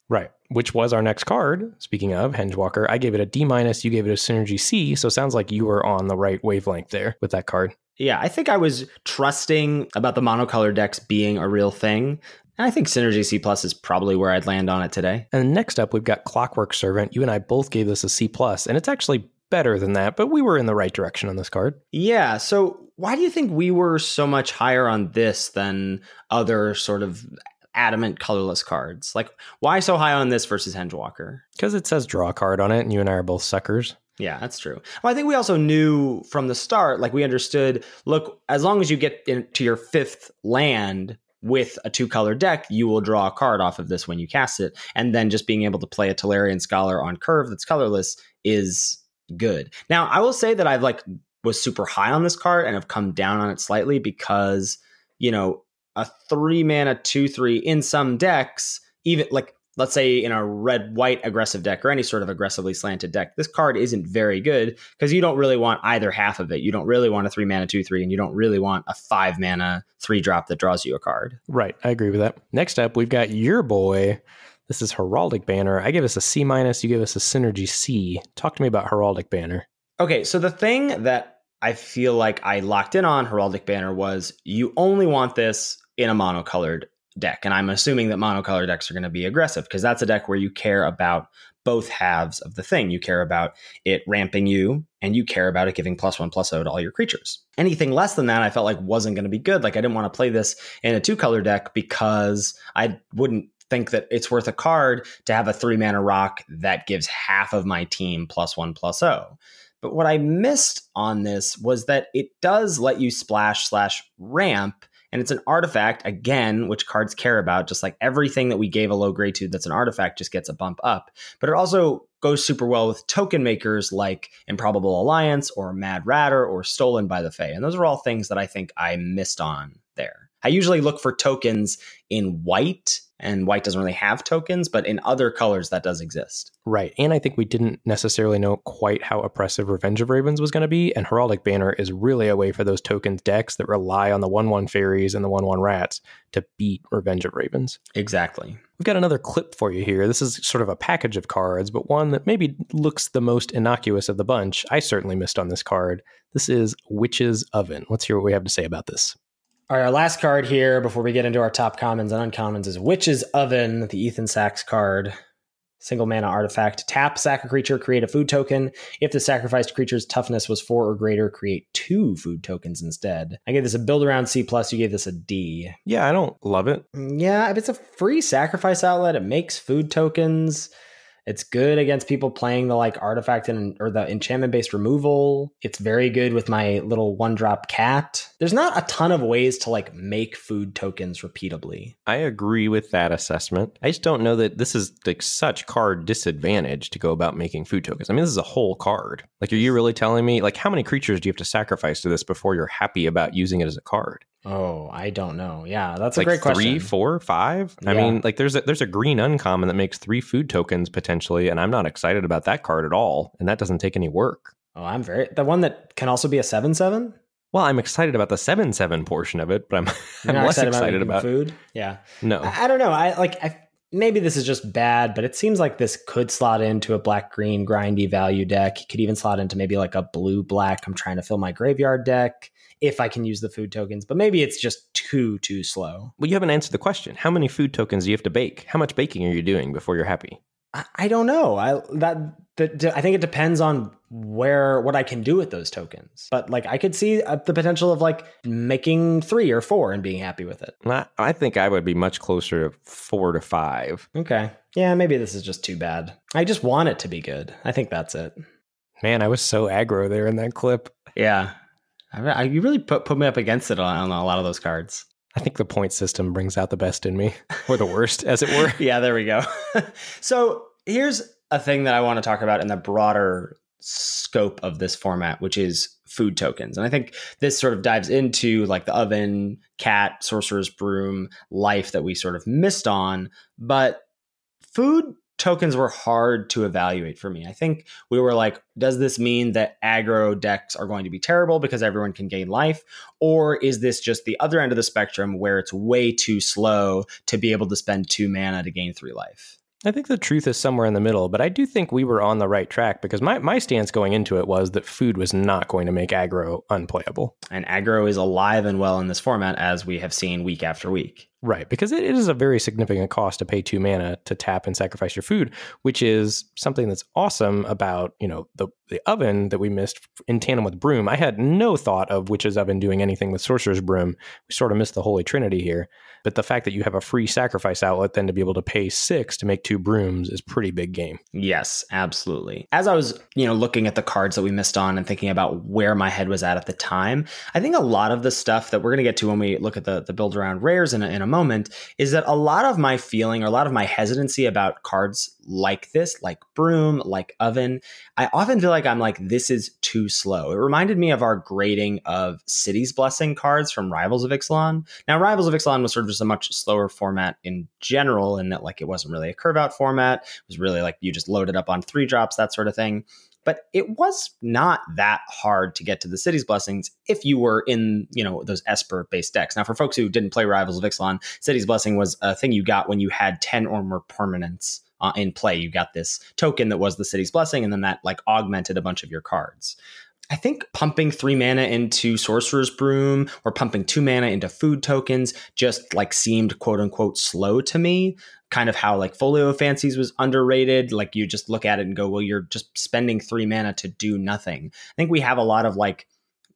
Right. Which was our next card. Speaking of Hengewalker, I gave it a D minus. You gave it a Synergy C. So sounds like you were on the right wavelength there with that card. Yeah, I think I was trusting about the monocolor decks being a real thing. And I think Synergy C plus is probably where I'd land on it today. And next up, we've got Clockwork Servant. You and I both gave this a C plus, and it's actually better than that, but we were in the right direction on this card. Yeah. So why do you think we were so much higher on this than other sort of adamant colorless cards. Like, why so high on this versus Hengewalker? Because it says draw a card on it, and you and I are both suckers. Yeah, that's true. Well, I think we also knew from the start, like we understood, look, as long as you get into your fifth land with a two color deck, you will draw a card off of this when you cast it. And then just being able to play a Tolarian Scholar on curve that's colorless is good. Now, I will say that I've like was super high on this card and have come down on it slightly because, you know, a three mana two three in some decks, even like let's say in a red white aggressive deck or any sort of aggressively slanted deck, this card isn't very good because you don't really want either half of it. You don't really want a three mana two three, and you don't really want a five mana three drop that draws you a card. Right, I agree with that. Next up, we've got your boy. This is Heraldic Banner. I give us a C minus. You give us a Synergy C. Talk to me about Heraldic Banner. Okay, so the thing that I feel like I locked in on Heraldic Banner was you only want this in a monocolored deck. And I'm assuming that monocolored decks are going to be aggressive because that's a deck where you care about both halves of the thing. You care about it ramping you and you care about it giving plus one plus O to all your creatures. Anything less than that, I felt like wasn't going to be good. Like I didn't want to play this in a two color deck because I wouldn't think that it's worth a card to have a three mana rock that gives half of my team plus one plus O. But what I missed on this was that it does let you splash slash ramp. And it's an artifact, again, which cards care about, just like everything that we gave a low grade to that's an artifact just gets a bump up. But it also goes super well with token makers like Improbable Alliance or Mad Ratter or Stolen by the Fae. And those are all things that I think I missed on. I usually look for tokens in white and white doesn't really have tokens, but in other colors that does exist. Right. And I think we didn't necessarily know quite how oppressive Revenge of Ravens was going to be. And Heraldic Banner is really a way for those tokens decks that rely on the 1 1 fairies and the 1 1 rats to beat Revenge of Ravens. Exactly. We've got another clip for you here. This is sort of a package of cards, but one that maybe looks the most innocuous of the bunch. I certainly missed on this card. This is Witch's Oven. Let's hear what we have to say about this. All right, our last card here before we get into our top commons and uncommons is Witch's Oven, the Ethan Sachs card. Single mana artifact. Tap, sack a creature, create a food token. If the sacrificed creature's toughness was four or greater, create two food tokens instead. I gave this a build around C plus. You gave this a D. Yeah, I don't love it. Mm, yeah, if it's a free sacrifice outlet, it makes food tokens. It's good against people playing the like artifact and or the enchantment based removal. It's very good with my little one drop cat. There's not a ton of ways to like make food tokens repeatably. I agree with that assessment. I just don't know that this is like such card disadvantage to go about making food tokens. I mean, this is a whole card. Like, are you really telling me like how many creatures do you have to sacrifice to this before you're happy about using it as a card? Oh, I don't know. Yeah, that's like a great three, question. four, five. I mean, like there's a there's a green uncommon that makes three food tokens potentially, and I'm not excited about that card at all. And that doesn't take any work. Oh, I'm very the one that can also be a seven seven. Well, I'm excited about the seven seven portion of it, but I'm I'm less excited making about food. Yeah, no. I, I don't know. I like. I maybe this is just bad, but it seems like this could slot into a black green grindy value deck. It could even slot into maybe like a blue black. I'm trying to fill my graveyard deck if I can use the food tokens, but maybe it's just too too slow. Well, you haven't answered the question. How many food tokens do you have to bake? How much baking are you doing before you're happy? I, I don't know. I that, that I think it depends on where what I can do with those tokens. But like I could see uh, the potential of like making three or four and being happy with it. I, I think I would be much closer to four to five. Okay. Yeah, maybe this is just too bad. I just want it to be good. I think that's it. Man, I was so aggro there in that clip. Yeah. I, I, you really put, put me up against it on, on a lot of those cards. I think the point system brings out the best in me, or the worst, as it were. yeah, there we go. so here's a thing that I want to talk about in the broader scope of this format, which is food tokens. And I think this sort of dives into like the oven, cat, sorcerer's broom life that we sort of missed on. But food tokens were hard to evaluate for me. I think we were like, does this mean that aggro decks are going to be terrible because everyone can gain life? Or is this just the other end of the spectrum where it's way too slow to be able to spend two mana to gain three life? I think the truth is somewhere in the middle, but I do think we were on the right track because my, my stance going into it was that food was not going to make aggro unplayable. And aggro is alive and well in this format, as we have seen week after week. Right, because it, is a very significant cost to pay two mana to tap and sacrifice your food, which is something that's awesome about you know the the oven that we missed in tandem with broom. I had no thought of Witch's Oven doing anything with Sorcerer's Broom. We sort of missed the Holy Trinity here, but the fact that you have a free sacrifice outlet then to be able to pay six to make two brooms is pretty big game. Yes, absolutely. As I was, you know, looking at the cards that we missed on and thinking about where my head was at at the time, I think a lot of the stuff that we're going to get to when we look at the the build around rares in a, in a moment is that a lot of my feeling or a lot of my hesitancy about cards like this, like broom, like oven, I often feel like I'm like this is too slow. It reminded me of our grading of City's Blessing cards from Rivals of Ixalan. Now, Rivals of Ixalan was sort of just a much slower format in general, in that like it wasn't really a curve out format. It was really like you just loaded up on three drops, that sort of thing. But it was not that hard to get to the city's blessings if you were in, you know, those Esper based decks. Now, for folks who didn't play Rivals of Ixalan, City's Blessing was a thing you got when you had 10 or more permanents uh, in play. You got this token that was the city's blessing, and then that like augmented a bunch of your cards. I think pumping three mana into Sorcerer's Broom or pumping two mana into food tokens just like seemed quote unquote slow to me. Kind of how like Folio Fancies was underrated. Like you just look at it and go, well, you're just spending three mana to do nothing. I think we have a lot of like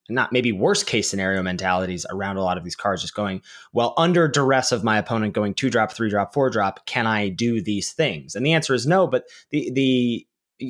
not maybe worst case scenario mentalities around a lot of these cards just going well under duress of my opponent going two drop three drop four drop can i do these things and the answer is no but the the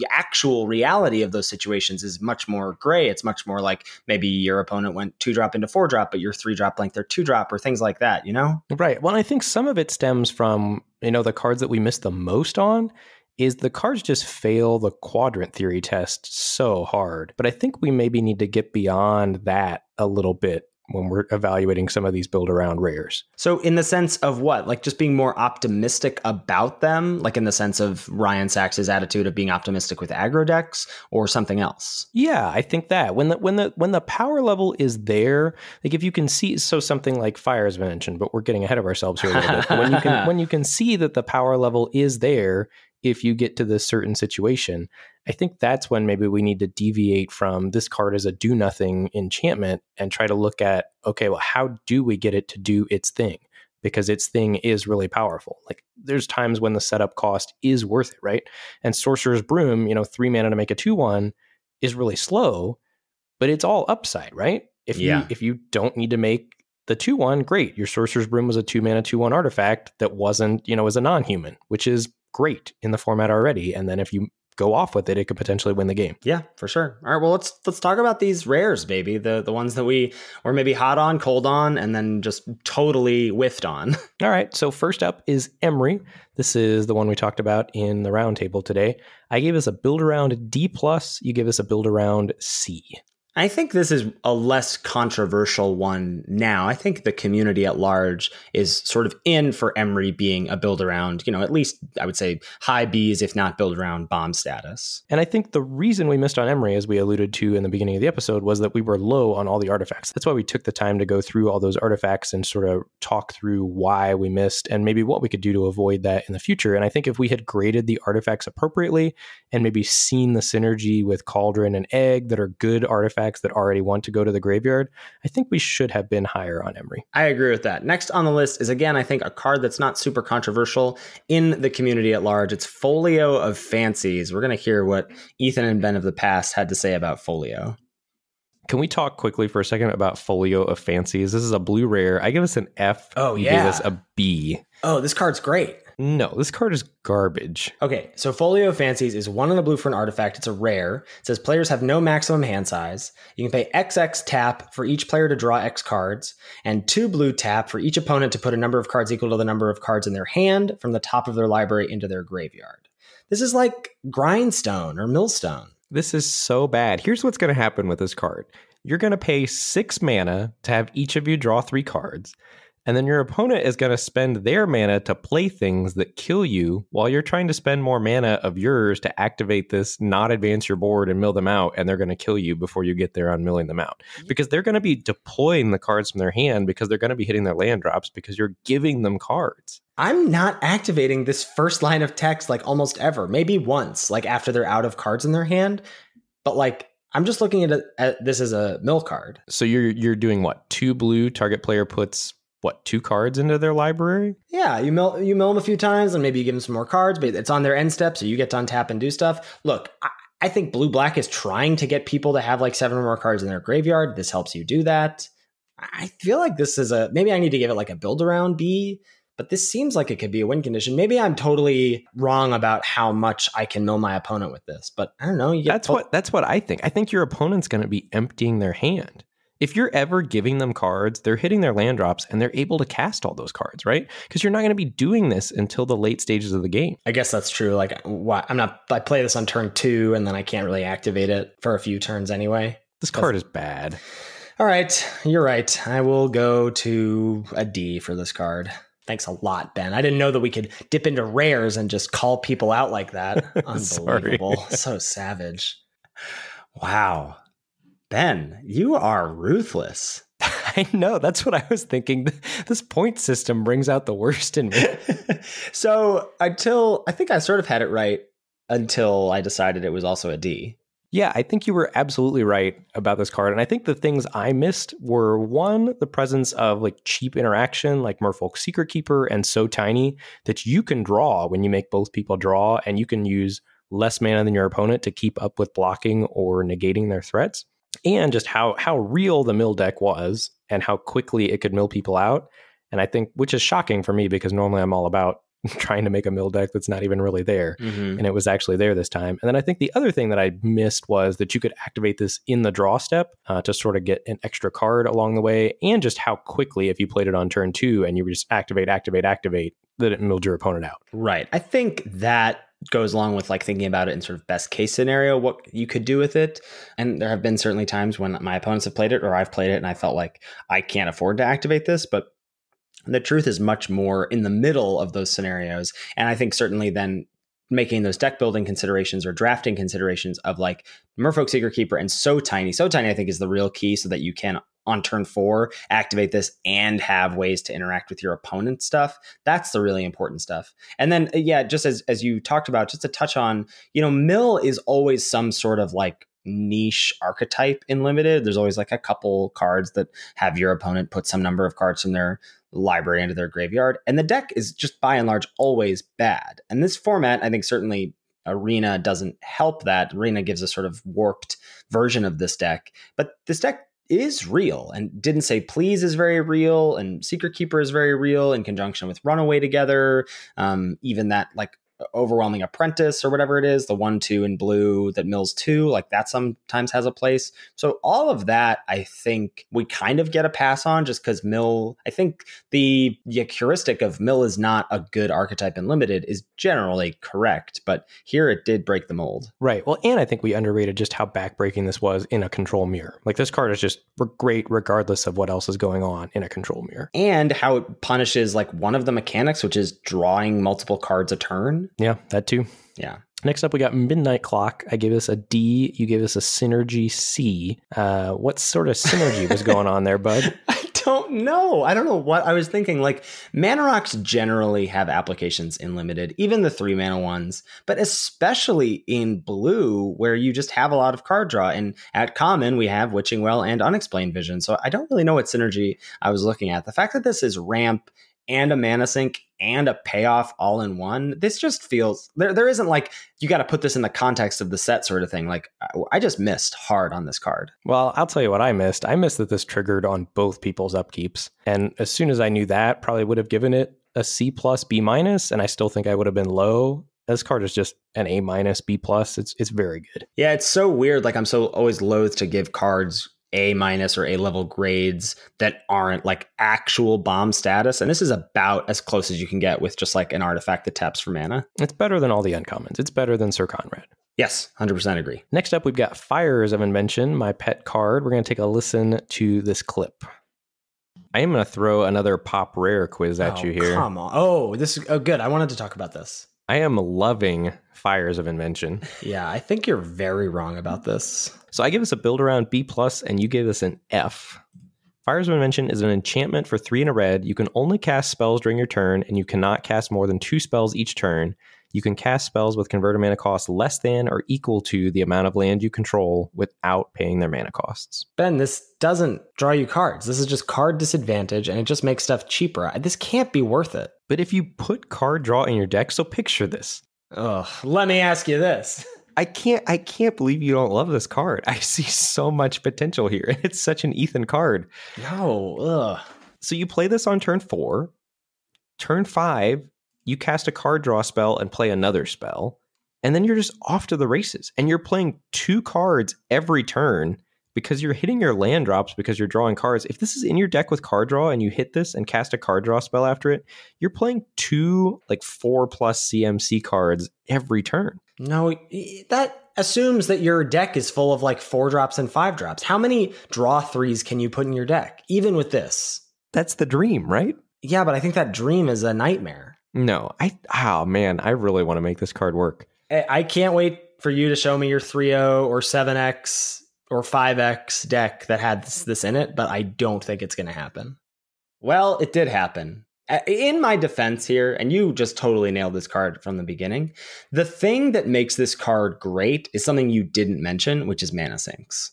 actual reality of those situations is much more gray. It's much more like maybe your opponent went two drop into four drop, but your three drop length or two drop or things like that, you know? Right. Well, I think some of it stems from, you know, the cards that we miss the most on is the cards just fail the quadrant theory test so hard. But I think we maybe need to get beyond that a little bit when we're evaluating some of these build around rares. So, in the sense of what? Like just being more optimistic about them, like in the sense of Ryan Saxe's attitude of being optimistic with aggro decks or something else? Yeah, I think that when the when the when the power level is there, like if you can see so something like fire has been mentioned, but we're getting ahead of ourselves here a little bit. when you can when you can see that the power level is there if you get to this certain situation. I think that's when maybe we need to deviate from this card as a do nothing enchantment and try to look at, okay, well, how do we get it to do its thing? Because its thing is really powerful. Like there's times when the setup cost is worth it, right? And Sorcerer's Broom, you know, three mana to make a two one is really slow, but it's all upside, right? If yeah. you if you don't need to make the two one, great. Your Sorcerer's Broom was a two mana two one artifact that wasn't, you know, as a non human, which is great in the format already. And then if you go off with it, it could potentially win the game. Yeah, for sure. All right, well let's let's talk about these rares, baby. The the ones that we were maybe hot on, cold on, and then just totally whiffed on. All right. So first up is Emry. This is the one we talked about in the roundtable today. I gave us a build around D plus. You give us a build around C. I think this is a less controversial one now. I think the community at large is sort of in for Emry being a build around, you know, at least I would say high Bs, if not build around bomb status. And I think the reason we missed on Emry, as we alluded to in the beginning of the episode, was that we were low on all the artifacts. That's why we took the time to go through all those artifacts and sort of talk through why we missed and maybe what we could do to avoid that in the future. And I think if we had graded the artifacts appropriately and maybe seen the synergy with Cauldron and Egg that are good artifacts that already want to go to the graveyard, I think we should have been higher on Emry. I agree with that. Next on the list is again, I think a card that's not super controversial in the community at large. It's Folio of Fancies. We're going to hear what Ethan and Ben of the past had to say about Folio. Can we talk quickly for a second about Folio of Fancies? This is a blue rare. I give us an F. Oh, you yeah. give us a B. Oh, this card's great. No, this card is garbage. Okay, so Folio Fancies is one in the blue for an artifact. It's a rare. It says players have no maximum hand size. You can pay XX tap for each player to draw X cards, and two blue tap for each opponent to put a number of cards equal to the number of cards in their hand from the top of their library into their graveyard. This is like Grindstone or Millstone. This is so bad. Here's what's going to happen with this card you're going to pay six mana to have each of you draw three cards. And then your opponent is going to spend their mana to play things that kill you while you're trying to spend more mana of yours to activate this, not advance your board and mill them out. And they're going to kill you before you get there on milling them out because they're going to be deploying the cards from their hand because they're going to be hitting their land drops because you're giving them cards. I'm not activating this first line of text like almost ever. Maybe once, like after they're out of cards in their hand. But like I'm just looking at, it, at this as a mill card. So you're you're doing what? Two blue target player puts what two cards into their library? Yeah, you mill you mill them a few times, and maybe you give them some more cards, but it's on their end step, so you get to untap and do stuff. Look, I, I think blue black is trying to get people to have like seven or more cards in their graveyard. This helps you do that. I feel like this is a maybe I need to give it like a build around B, but this seems like it could be a win condition. Maybe I'm totally wrong about how much I can mill my opponent with this, but I don't know. that's what that's what I think. I think your opponent's going to be emptying their hand if you're ever giving them cards, they're hitting their land drops and they're able to cast all those cards, right? Because you're not going to be doing this until the late stages of the game. I guess that's true. Like, why, I'm not. I play this on turn two, and then I can't really activate it for a few turns anyway. This card is bad. All right, you're right. I will go to a D for this card. Thanks a lot, Ben. I didn't know that we could dip into rares and just call people out like that. Unbelievable. so savage. Wow. Ben, you are ruthless. I know. That's what I was thinking. This point system brings out the worst in me. so until I think I sort of had it right until I decided it was also a D. Yeah, I think you were absolutely right about this card. And I think the things I missed were one, the presence of like cheap interaction, like Merfolk Secretkeeper, and so tiny that you can draw when you make both people draw, and you can use less mana than your opponent to keep up with blocking or negating their threats. And just how how real the mill deck was and how quickly it could mill people out. And I think which is shocking for me because normally I'm all about trying to make a mill deck that's not even really there. Mm-hmm. And it was actually there this time. And then I think the other thing that I missed was that you could activate this in the draw step uh, to sort of get an extra card along the way, and just how quickly, if you played it on turn two and you just activate, activate, activate, that it milled your opponent out. Right. I think that goes along with like thinking about it in sort of best case scenario what you could do with it and there have been certainly times when my opponents have played it or i've played it and i felt like i can't afford to activate this but the truth is much more in the middle of those scenarios. And I think certainly then making those deck building considerations or drafting considerations of like Merfolk Secretkeeper and So Tiny. So Tiny, I think, is the real key so that you can on turn four activate this and have ways to interact with your opponent stuff that's the really important stuff and then uh, yeah just as as you talked about just to touch on you know mill is always some sort of like niche archetype in limited there's always like a couple cards that have your opponent put some number of cards from their library into their graveyard. And the deck is just by and large always bad. And this format, I think certainly Arena doesn't help that. Arena gives a sort of warped version of this deck. But this deck is real and didn't say please is very real and Secretkeeper is very real in conjunction with Run Away Together. Um, even that like overwhelming apprentice or whatever it is the one two in blue that mills two like that sometimes has a place. So all of that i think we kind of get a pass on just because mill i think the, heuristic of mill is not a good archetype in limited is generally correct but here it did break the mold. Right. Well and i think we underrated just how backbreaking this was in a control mirror. Like this card is just great regardless of what else is going on in a control mirror. And how it punishes like one of the mechanics which is drawing multiple cards a turn yeah, that too. Yeah. Next up, we got Midnight Clock. I gave this a D. You gave us a Synergy C. Uh, what sort of synergy was going on there, bud? I don't know. I don't know what I was thinking. Like, mana rocks generally have applications in limited, even the three mana ones, but especially in blue, where you just have a lot of card draw. And at common, we have Witching Well and Unexplained Vision. So I don't really know what synergy I was looking at. The fact that this is ramp and a mana sink and a payoff all in one. This just feels there. There isn't like you got to put this in the context of the set sort of thing. Like I just missed hard on this card. Well, I'll tell you what I missed. I missed that this triggered on both people's upkeeps, and as soon as I knew that, probably would have given it a C plus B minus, and I still think I would have been low. This card is just an A minus B plus. It's it's very good. Yeah, it's so weird. Like I'm so always loath to give cards a minus or A level grades that aren't like actual bomb status. And this is about as close as you can get with just like an artifact that taps for mana. It's better than all the uncommons. It's better than Syr Konrad. Yes, 100% agree. Next up, we've got Fires of Invention, my pet card. We're going to take a listen to this clip. I am going to throw another pop rare quiz at oh, you here. Come on. Oh, this is oh good. I wanted to talk about this. I am loving Fires of Invention. Yeah, I think you're very wrong about this. So I give us a build around B plus, and you gave us an F. Fires of Invention is an enchantment for three in a red. You can only cast spells during your turn, and you cannot cast more than two spells each turn. You can cast spells with converted mana costs less than or equal to the amount of land you control without paying their mana costs. Ben, this doesn't draw you cards. This is just card disadvantage, and it just makes stuff cheaper. This can't be worth it. But if you put card draw in your deck, so picture this. Ugh, let me ask you this. I can't I can't believe you don't love this card. I see so much potential here. It's such an Ethan card. No, ugh. So you play this on turn 4. Turn 5, you cast a card draw spell and play another spell. And then you're just off to the races. And you're playing two cards every turn because you're hitting your land drops because you're drawing cards. If this is in your deck with card draw and you hit this and cast a card draw spell after it, you're playing two like four plus CMC cards every turn. No, that assumes that your deck is full of like four drops and five drops. How many draw threes can you put in your deck, even with this? That's the dream, right? Yeah, but I think that dream is a nightmare. No, I, oh man, I really want to make this card work. I can't wait for you to show me your 3 0 or 7X or 5X deck that had this, this in it, but I don't think it's going to happen. Well, it did happen. In my defense here, and you just totally nailed this card from the beginning, the thing that makes this card great is something you didn't mention, which is mana sinks.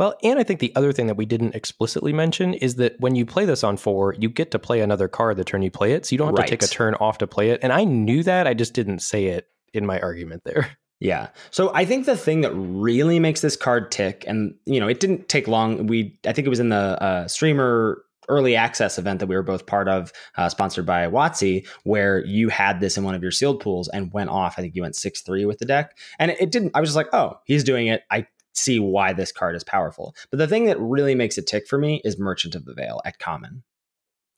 Well, and I think the other thing that we didn't explicitly mention is that when you play this on four, you get to play another card the turn you play it. So you don't have Right. to take a turn off to play it. And I knew that. I just didn't say it in my argument there. Yeah. So I think the thing that really makes this card tick, and you know, it didn't take long. We, I think it was in the uh, streamer early access event that we were both part of, uh, sponsored by WotC, where you had this in one of your sealed pools and went off. I think you went six three with the deck, and it, it didn't. I was just like, oh, he's doing it. I see why this card is powerful. But the thing that really makes it tick for me is Merchant of the Veil at common.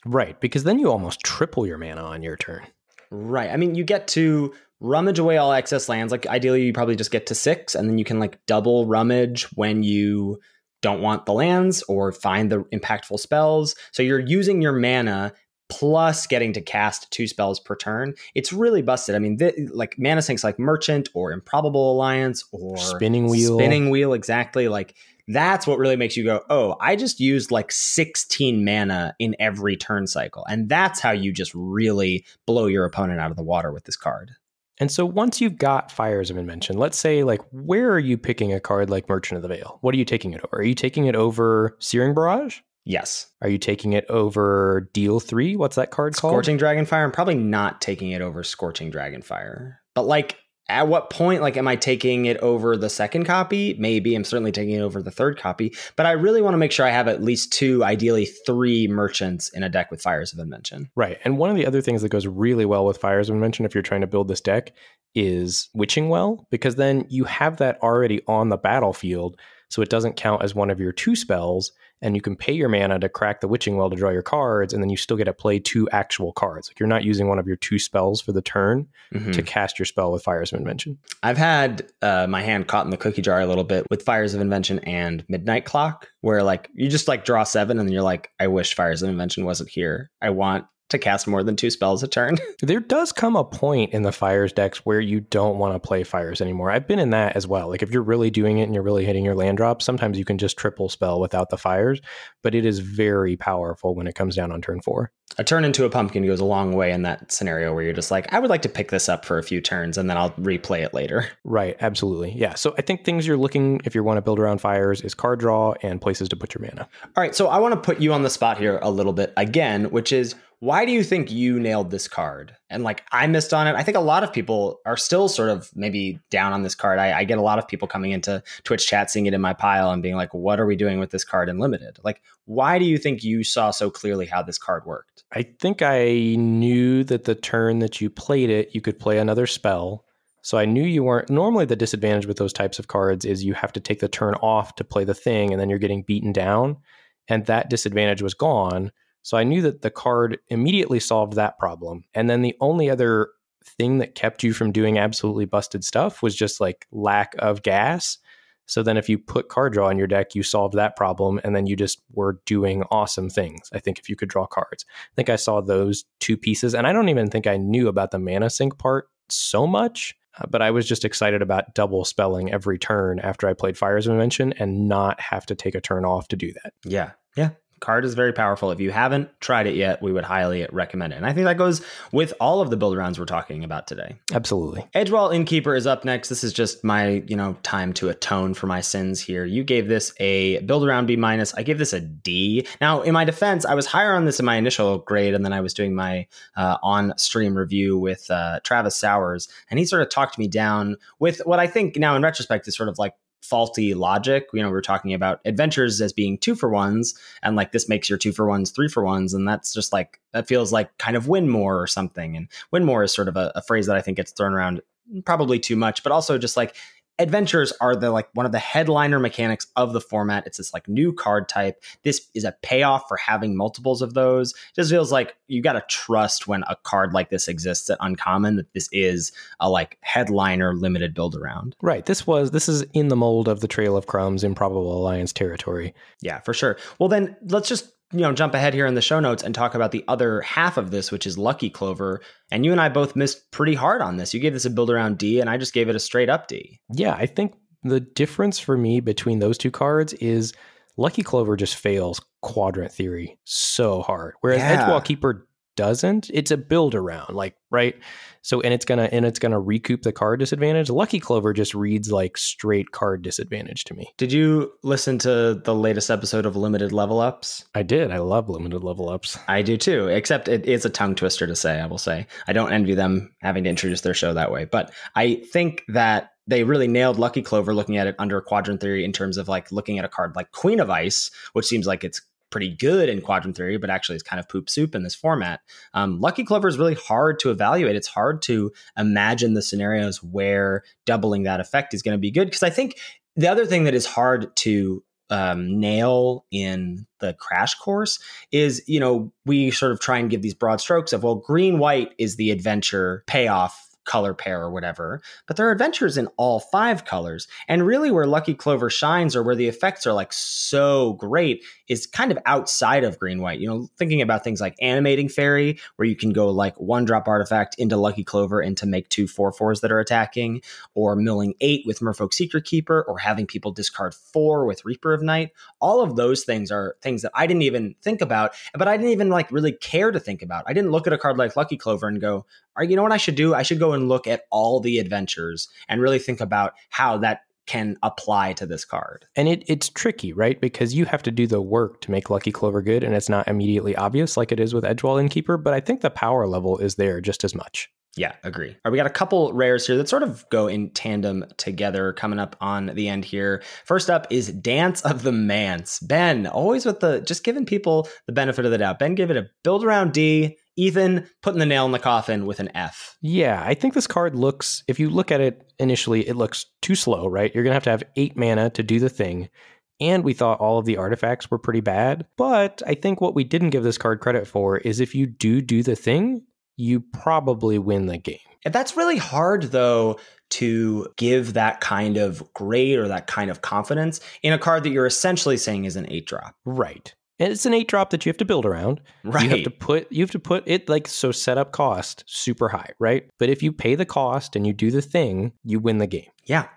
Right. Because then you almost triple your mana on your turn. Right. I mean, you get to rummage away all excess lands. Like ideally, you probably just get to six, and then you can like double rummage when you don't want the lands or find the impactful spells. So you're using your mana plus getting to cast two spells per turn. It's really busted. I mean, th- like mana sinks like Merchant or Improbable Alliance or Spinning Wheel. Spinning Wheel, exactly. Like that's what really makes you go, oh, I just used like 16 mana in every turn cycle. And that's how you just really blow your opponent out of the water with this card. And so once you've got Fires of Invention, let's say like where are you picking a card like Merchant of the Veil? What are you taking it over? Are you taking it over Searing Barrage? Yes. Are you taking it over Deal 3? What's that card called? Scorching Dragonfire. I'm probably not taking it over Scorching Dragonfire. But like, at what point, like, am I taking it over the second copy? Maybe. I'm certainly taking it over the third copy. But I really want to make sure I have at least two, ideally three merchants in a deck with Fires of Invention. Right. And one of the other things that goes really well with Fires of Invention if you're trying to build this deck is Witching Well, because then you have that already on the battlefield. So it doesn't count as one of your two spells, and you can pay your mana to crack the Witching Well to draw your cards, and then you still get to play two actual cards. Like you're not using one of your two spells for the turn Mhm. to cast your spell with Fires of Invention. I've had uh, my hand caught in the cookie jar a little bit with Fires of Invention and Midnight Clock, where like you just like draw seven and then you're like, I wish Fires of Invention wasn't here. I want to cast more than two spells a turn. There does come a point in the fires decks where you don't want to play fires anymore. I've been in that as well. Like if you're really doing it and you're really hitting your land drops, sometimes you can just triple spell without the fires, but it is very powerful when it comes down on turn four. a turn into a pumpkin goes a long way in that scenario where you're just like, I would like to pick this up for a few turns and then I'll replay it later. Right, absolutely. Yeah. So I think things you're looking if you want to build around fires is card draw and places to put your mana. All right, so I want to put you on the spot here a little bit again, which is why do you think you nailed this card? And like I missed on it. I think a lot of people are still sort of maybe down on this card. I, I get a lot of people coming into Twitch chat, seeing it in my pile and being like, what are we doing with this card in limited? Like, why do you think you saw so clearly how this card worked? I think I knew that the turn that you played it, you could play another spell. So I knew you weren't. Normally, the disadvantage with those types of cards is you have to take the turn off to play the thing, and then you're getting beaten down. And that disadvantage was gone. So I knew that the card immediately solved that problem. And then the only other thing that kept you from doing absolutely busted stuff was just like lack of gas. So then if you put card draw in your deck, you solved that problem and then you just were doing awesome things. I think if you could draw cards. I think I saw those two pieces and I don't even think I knew about the mana sink part so much, uh, but I was just excited about double spelling every turn after I played Fires of Invention and not have to take a turn off to do that. Yeah. Yeah. Card is very powerful. If you haven't tried it yet, we would highly recommend it. And I think that goes with all of the build rounds we're talking about today. Absolutely. Edgewall Innkeeper is up next. This is just my, you know, time to atone for my sins here. You gave this a build around B minus. I gave this a D. Now, in my defense, I was higher on this in my initial grade, and then I was doing my uh, on stream review with uh, Travis Sowers, and he sort of talked me down with what I think now in retrospect is sort of like faulty logic. You know, we are talking about adventures as being two for ones, and like this makes your two for ones three for ones, and that's just like that feels like kind of win more or something. And win more is sort of a, a phrase that I think gets thrown around probably too much, but also just like adventures are the like one of the headliner mechanics of the format. It's this like new card type. This is a payoff for having multiples of those. It just feels like you got to trust when a card like this exists at uncommon that this is a like headliner limited build around. Right. This was this is in the mold of the Trail of Crumbs Improbable Alliance territory. Yeah, for sure. Well, then let's just you know jump ahead here in the show notes and talk about the other half of this, which is Lucky Clover. And you and I both missed pretty hard on this. You gave this a build around D, and I just gave it a straight up D. Yeah, I think the difference for me between those two cards is Lucky Clover just fails quadrant theory so hard, whereas Yeah. Edgewall Keeper doesn't. It's a build around, like right. So and it's gonna and it's gonna recoup the card disadvantage. Lucky Clover just reads like straight card disadvantage to me. Did you listen to the latest episode of Limited Level Ups? I did. I love limited level ups. I do too, except it is a tongue twister to say, I will say. I don't envy them having to introduce their show that way. But I think that they really nailed Lucky Clover looking at it under quadrant theory in terms of like looking at a card like Queen of Ice, which seems like it's pretty good in quadrant theory, but actually is kind of poop soup in this format. Um, Lucky Clover is really hard to evaluate. It's hard to imagine the scenarios where doubling that effect is going to be good. Because I think the other thing that is hard to um, nail in the crash course is you know we sort of try and give these broad strokes of well green white is the adventure payoff color pair or whatever but there are adventures in all five colors and really where lucky clover shines or where the effects are like so great is kind of outside of green white you know thinking about things like Animating Faerie where you can go like one drop artifact into lucky clover and to make two four fours that are attacking or milling eight with Merfolk Secretkeeper or having people discard four with reaper of night all of those things are things that I didn't even think about, but I didn't even like really care to think about. I didn't look at a card like Lucky Clover and go, "Are you know what I should do? I should go and look at all the adventures and really think about how that can apply to this card." And it, it's tricky, right? Because you have to do the work to make Lucky Clover good, and it's not immediately obvious like it is with Edgewall Innkeeper, but I think the power level is there just as much. Yeah, agree. All right, we got a couple rares here that sort of go in tandem together coming up on the end here. First up is Dance of the Manse. Ben, always with the just giving people the benefit of the doubt. Ben, give it a build around D. Ethan putting the nail in the coffin with an F. Yeah, I think this card looks, if you look at it initially, it looks too slow, right? You're going to have to have eight mana to do the thing. And we thought all of the artifacts were pretty bad. But I think what we didn't give this card credit for is if you do do the thing, you probably win the game. That's really hard, though, to give that kind of grade or that kind of confidence in a card that you're essentially saying is an eight drop. Right. And it's an eight drop that you have to build around. Right. You have to put you have to put it like so setup cost super high, right? But if you pay the cost and you do the thing, you win the game. Yeah.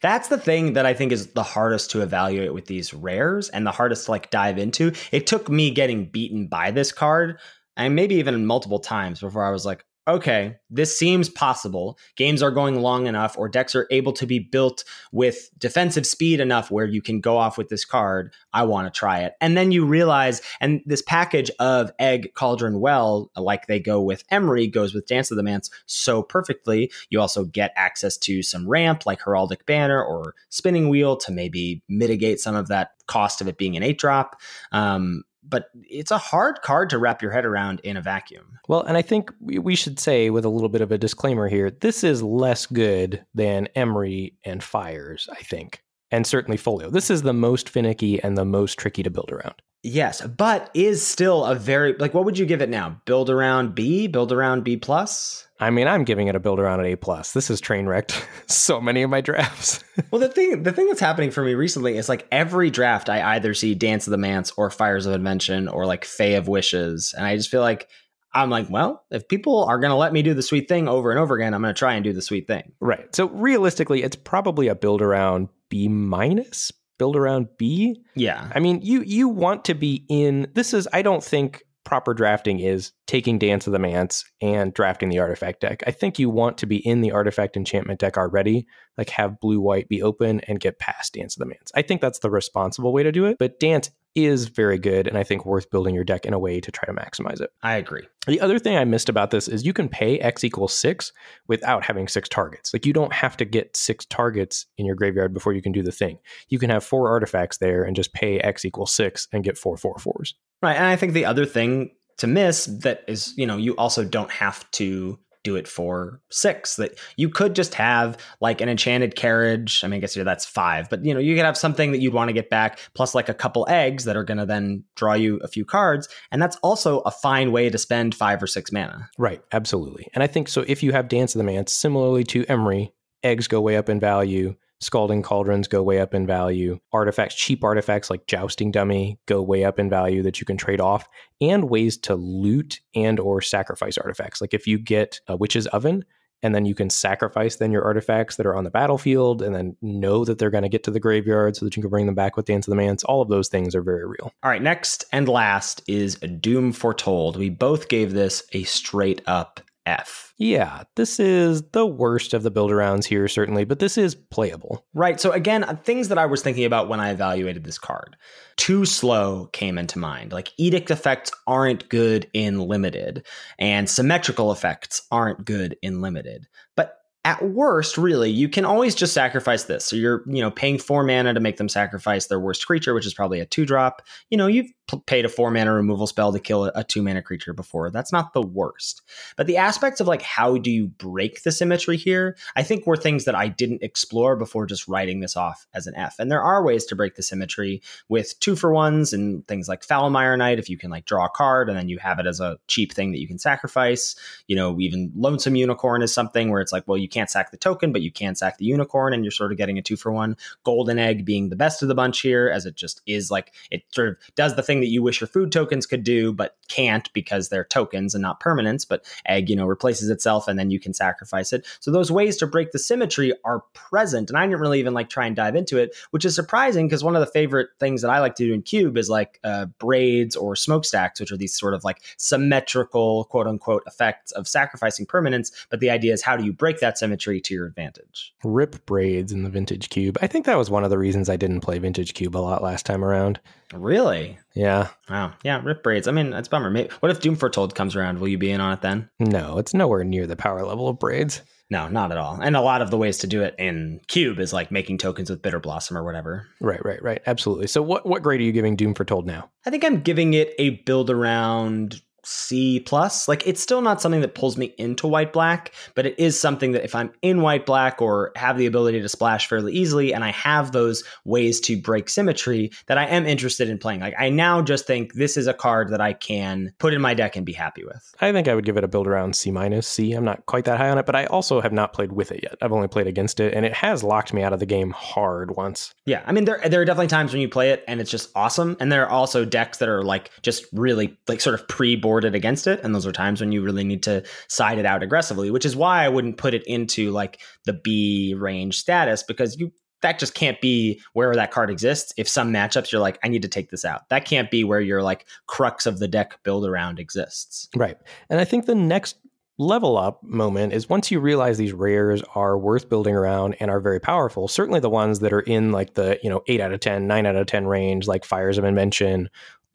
That's the thing that I think is the hardest to evaluate with these rares and the hardest to like dive into. It took me getting beaten by this card and maybe even multiple times before I was like, okay, this seems possible. Games are going long enough, or decks are able to be built with defensive speed enough where you can go off with this card. I want to try it. And then you realize, and this package of Egg, Cauldron, Well, like they go with Emry, goes with Dance of the Manse so perfectly. You also get access to some ramp like Heraldic Banner or Spinning Wheel to maybe mitigate some of that cost of it being an eight drop. Um, but it's a hard card to wrap your head around in a vacuum. Well, and I think we should say with a little bit of a disclaimer here, this is less good than Emry and Fires, I think. And certainly Folio. This is the most finicky and the most tricky to build around. Yes, but is still a very like what would you give it now? Build around B, build around B plus? I mean, I'm giving it a build around an A plus. This is train wrecked so many of my drafts. Well, the thing the thing that's happening for me recently is like every draft I either see Dance of the Manse or Fires of Invention or like Fae of Wishes, and I just feel like I'm like, well, if people are going to let me do the sweet thing over and over again, I'm going to try and do the sweet thing. right. So realistically, it's probably a build around B minus, build around B. Yeah. I mean, you you want to be in this is I don't think proper drafting is taking Dance of the Manse and drafting the artifact deck. I think you want to be in the artifact enchantment deck already, like have blue white be open and get past Dance of the Manse. I think that's the responsible way to do it, but Dance is very good and I think worth building your deck in a way to try to maximize it. I agree. The other thing I missed about this is you can pay X equals six without having six targets. Like you don't have to get six targets in your graveyard before you can do the thing. You can have four artifacts there and just pay X equals six and get four four fours. Right. And I think the other thing to miss that is, you know, you also don't have to do it for six. That you could just have like an enchanted carriage. I mean, I guess that's five, but you know, you could have something that you'd want to get back, plus like a couple eggs that are going to then draw you a few cards, and that's also a fine way to spend five or six mana. Right, absolutely. And I think so if you have Dance of the Mance, similarly to Emry, eggs go way up in value, scalding cauldrons go way up in value, artifacts, cheap artifacts like jousting dummy go way up in value that you can trade off, and ways to loot and or sacrifice artifacts. Like if you get a witch's oven, and then you can sacrifice then your artifacts that are on the battlefield and then know that they're going to get to the graveyard so that you can bring them back with the Dance of the Manse. All of those things are very real. All right, next and last is Doom Foretold. We both gave this a straight up F. Yeah, this is the worst of the build arounds here, certainly, but this is playable. Right. So, again, uh, things that I was thinking about when I evaluated this card. Too slow came into mind. Like, edict effects aren't good in limited, and symmetrical effects aren't good in limited. But at worst, really, you can always just sacrifice this. So you're, you know, paying four mana to make them sacrifice their worst creature, which is probably a two drop. You know, you've paid a four mana removal spell to kill a two mana creature before. That's not the worst. But the aspects of like how do you break the symmetry here, I think were things that I didn't explore before just writing this off as an F. And there are ways to break the symmetry with two for ones and things like Foulmire Knight, if you can like draw a card and then you have it as a cheap thing that you can sacrifice. You know, even Lonesome Unicorn is something where it's like, well, you can't sack the token, but you can sack the unicorn and you're sort of getting a two for one. Golden Egg being the best of the bunch here, as it just is like it sort of does the thing that you wish your food tokens could do, but can't because they're tokens and not permanents. But egg, you know, replaces itself and then you can sacrifice it. So those ways to break the symmetry are present. And I didn't really even like try and dive into it, which is surprising because one of the favorite things that I like to do in Cube is like uh, braids or smokestacks, which are these sort of like symmetrical, quote unquote, effects of sacrificing permanents. But the idea is how do you break that symmetry to your advantage? Rip braids in the Vintage Cube. I think that was one of the reasons I didn't play Vintage Cube a lot last time around. Really? Yeah. Wow. Yeah, rip braids. I mean, it's bummer. Maybe, what if Doom Foretold comes around? Will you be in on it then? No, it's nowhere near the power level of braids. No, not at all. And a lot of the ways to do it in Cube is like making tokens with Bitterblossom or whatever. Right, right, right. Absolutely. So what what grade are you giving Doom Foretold now? I think I'm giving it a build around C plus. Like it's still not something that pulls me into white black, but it is something that if I'm in white black or have the ability to splash fairly easily and I have those ways to break symmetry that I am interested in playing. Like I now just think this is a card that I can put in my deck and be happy with. I think I would give it a build around C minus C. I'm not quite that high on it, but I also have not played with it yet. I've only played against it and it has locked me out of the game hard once. Yeah, I mean there there are definitely times when you play it and it's just awesome and there are also decks that are like just really like sort of pre-board against it. And those are times when you really need to side it out aggressively, which is why I wouldn't put it into like the B range status because you that just can't be where that card exists. If some matchups you're like, I need to take this out. That can't be where your like crux of the deck build around exists. Right. And I think the next level up moment is once you realize these rares are worth building around and are very powerful certainly the ones that are in like the you know 8 out of 10 9 out of 10 range like fires of invention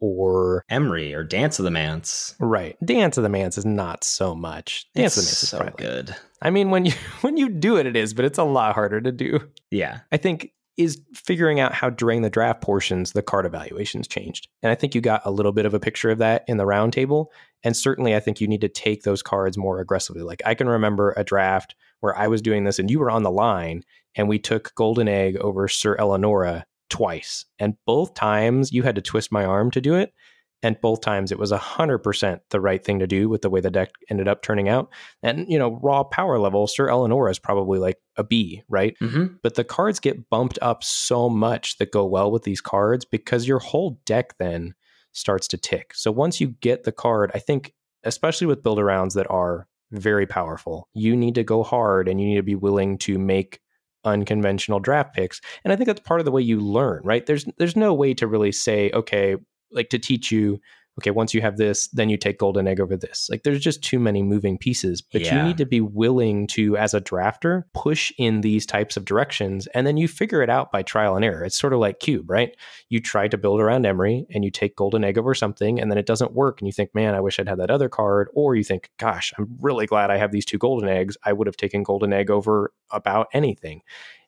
or Emry or Dance of the Manse. Right. Dance of the Manse is not so much. Dance it's of the Manse so is probably, good. I mean when you when you do it it is, but it's a lot harder to do. Yeah. I think is figuring out how during the draft portions the card evaluations changed. And I think you got a little bit of a picture of that in the roundtable. And certainly I think you need to take those cards more aggressively. Like I can remember a draft where I was doing this and you were on the line and we took Golden Egg over Syr Elenora twice. And both times you had to twist my arm to do it. And both times it was 100% the right thing to do with the way the deck ended up turning out. And, you know, raw power level, Sir Eleanor is probably like a B, right? Mm-hmm. But the cards get bumped up so much that go well with these cards because your whole deck then starts to tick. So once you get the card, I think, especially with build arounds that are very powerful, you need to go hard and you need to be willing to make unconventional draft picks. And I think that's part of the way you learn, right? There's there's no way to really say, okay, like to teach you, okay, once you have this, then you take golden egg over this. Like there's just too many moving pieces. But Yeah. you need to be willing to, as a drafter, push in these types of directions and then you figure it out by trial and error. It's sort of like Cube, right? You try to build around Emry and you take golden egg over something and then it doesn't work and you think, man, I wish I'd had that other card. Or you think, gosh, I'm really glad I have these two golden eggs. I would have taken golden egg over about anything.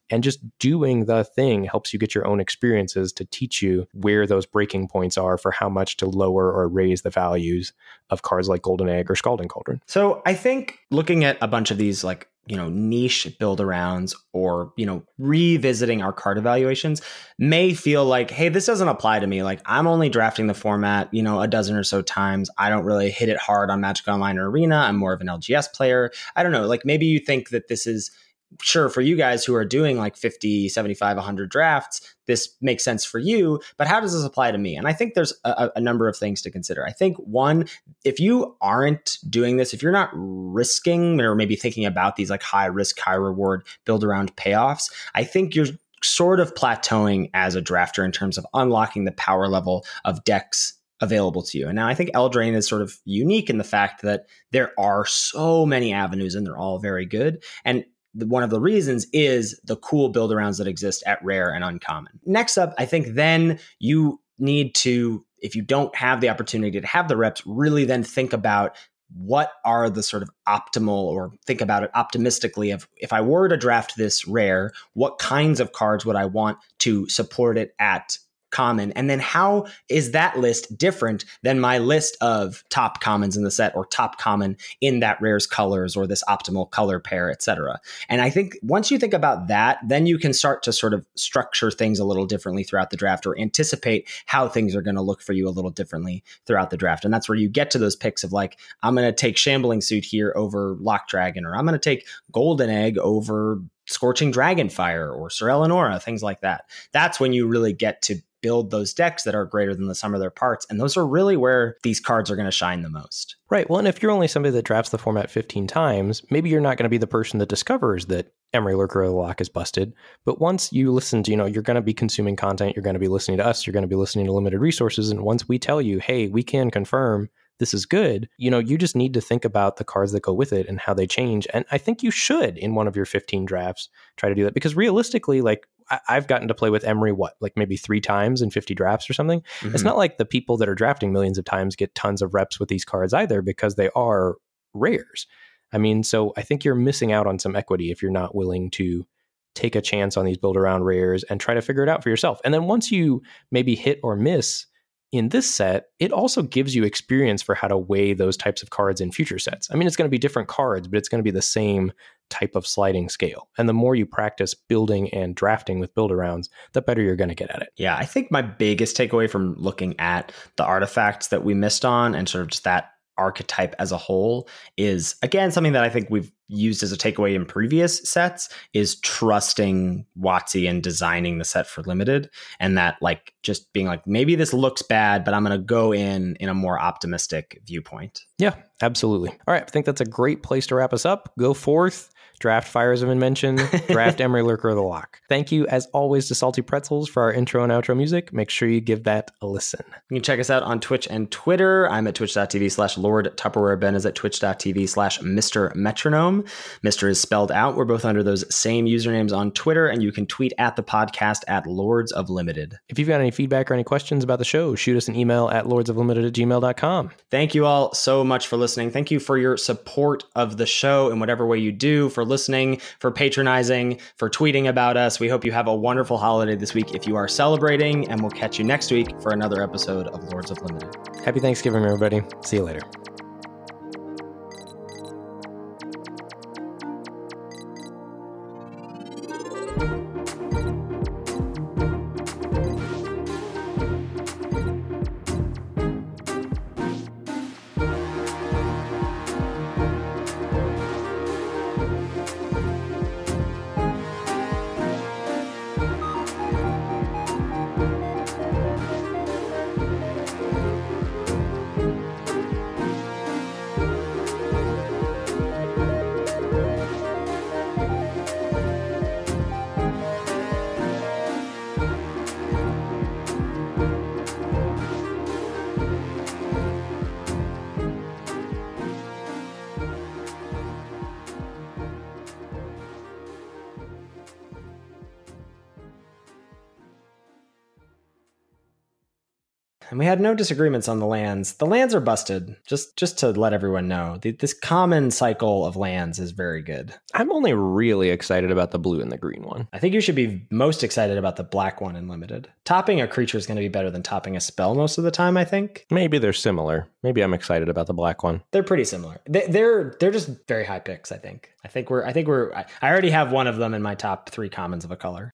And just doing the thing helps you get your own experiences to teach you where those breaking points are for how much to lower or raise the values of cards like Golden Egg or Scalding Cauldron. So I think looking at a bunch of these like you know niche build arounds or you know revisiting our card evaluations may feel like hey this doesn't apply to me. Like i'm only drafting the format you know a dozen or so times. I don't really hit it hard on magic online or arena. I'm more of an lgs player. I don't know. Like maybe you think that this is sure for you guys who are doing like 50 75 100 drafts this makes sense for you but how does this apply to me and i think there's a, a, number of things to consider i think one if you aren't doing this if you're not risking or maybe thinking about these like high risk high reward build around payoffs i think you're sort of plateauing as a drafter in terms of unlocking the power level of decks available to you. And now I think Eldraine is sort of unique in the fact that there are so many avenues and they're all very good. And one of the reasons is the cool build arounds that exist at rare and uncommon. Next up, I think then you need to, if you don't have the opportunity to have the reps, really then think about what are the sort of optimal or think about it optimistically of if I were to draft this rare, what kinds of cards would I want to support it at common? And then how is that list different than my list of top commons in the set or top common in that rare's colors or this optimal color pair etc and i think once you think about that then you can start to sort of structure things a little differently throughout the draft or anticipate how things are going to look for you a little differently throughout the draft. And that's where you get to those picks of like i'm going to take shambling suit here over Loch Dragon or i'm going to take golden egg over Scorching Dragonfire or Syr Elenora, things like that. That's when you really get to build those decks that are greater than the sum of their parts. And those are really where these cards are going to shine the most. Right. Well, and if you're only somebody that drafts the format 15 times, maybe you're not going to be the person that discovers that Emry Lurker of the Loch is busted. But once you listen to, you know, you're going to be consuming content, you're going to be listening to us, you're going to be listening to limited resources. And once we tell you, hey, we can confirm this is good, you know, you just need to think about the cards that go with it and how they change. And I think you should in one of your 15 drafts try to do that because realistically, like I- have gotten to play with Emry, what, like maybe three times in 50 drafts or something. Mm-hmm. It's not like the people that are drafting millions of times get tons of reps with these cards either because they are rares. I mean, so I think you're missing out on some equity if you're not willing to take a chance on these build around rares and try to figure it out for yourself. And then once you maybe hit or miss in this set, it also gives you experience for how to weigh those types of cards in future sets. I mean, it's going to be different cards, but it's going to be the same type of sliding scale. And the more you practice building and drafting with build arounds, the better you're going to get at it. Yeah, I think my biggest takeaway from looking at the artifacts that we missed on and sort of just that archetype as a whole is again something that I think we've used as a takeaway in previous sets is trusting WotC and designing the set for limited and that like just being like maybe this looks bad but I'm going to go in in a more optimistic viewpoint. Yeah, absolutely. All right, I think that's a great place to wrap us up. Go forth Draft Fires of Invention, Draft Emry Lurker of the Loch. Thank you, as always, to Salty Pretzels for our intro and outro music. Make sure you give that a listen. You can check us out on Twitch and Twitter. I'm at twitch.tv slash Lord Tupperware. Ben is at twitch.tv slash Mr. Metronome. Mr. is spelled out. We're both under those same usernames on Twitter, and you can tweet at the podcast at Lords of Limited. If you've got any feedback or any questions about the show, shoot us an email at lordsoflimited at gmail.com. Thank you all so much for listening. Thank you for your support of the show in whatever way you do, for listening, for patronizing, for tweeting about us. We hope you have a wonderful holiday this week if you are celebrating, and we'll catch you next week for another episode of Lords of Limited. Happy Thanksgiving, everybody. See you later. Disagreements on the lands. The lands are busted. Just just to let everyone know, the, this common cycle of lands is very good. I'm only really excited about the blue and the green one. I think you should be most excited about the black one in limited. Topping a creature is going to be better than topping a spell most of the time. I think. Maybe they're similar. Maybe I'm excited about the black one. They're pretty similar. They, they're they're just very high picks. I think. I think we're I think we're I already have one of them in my top three commons of a color.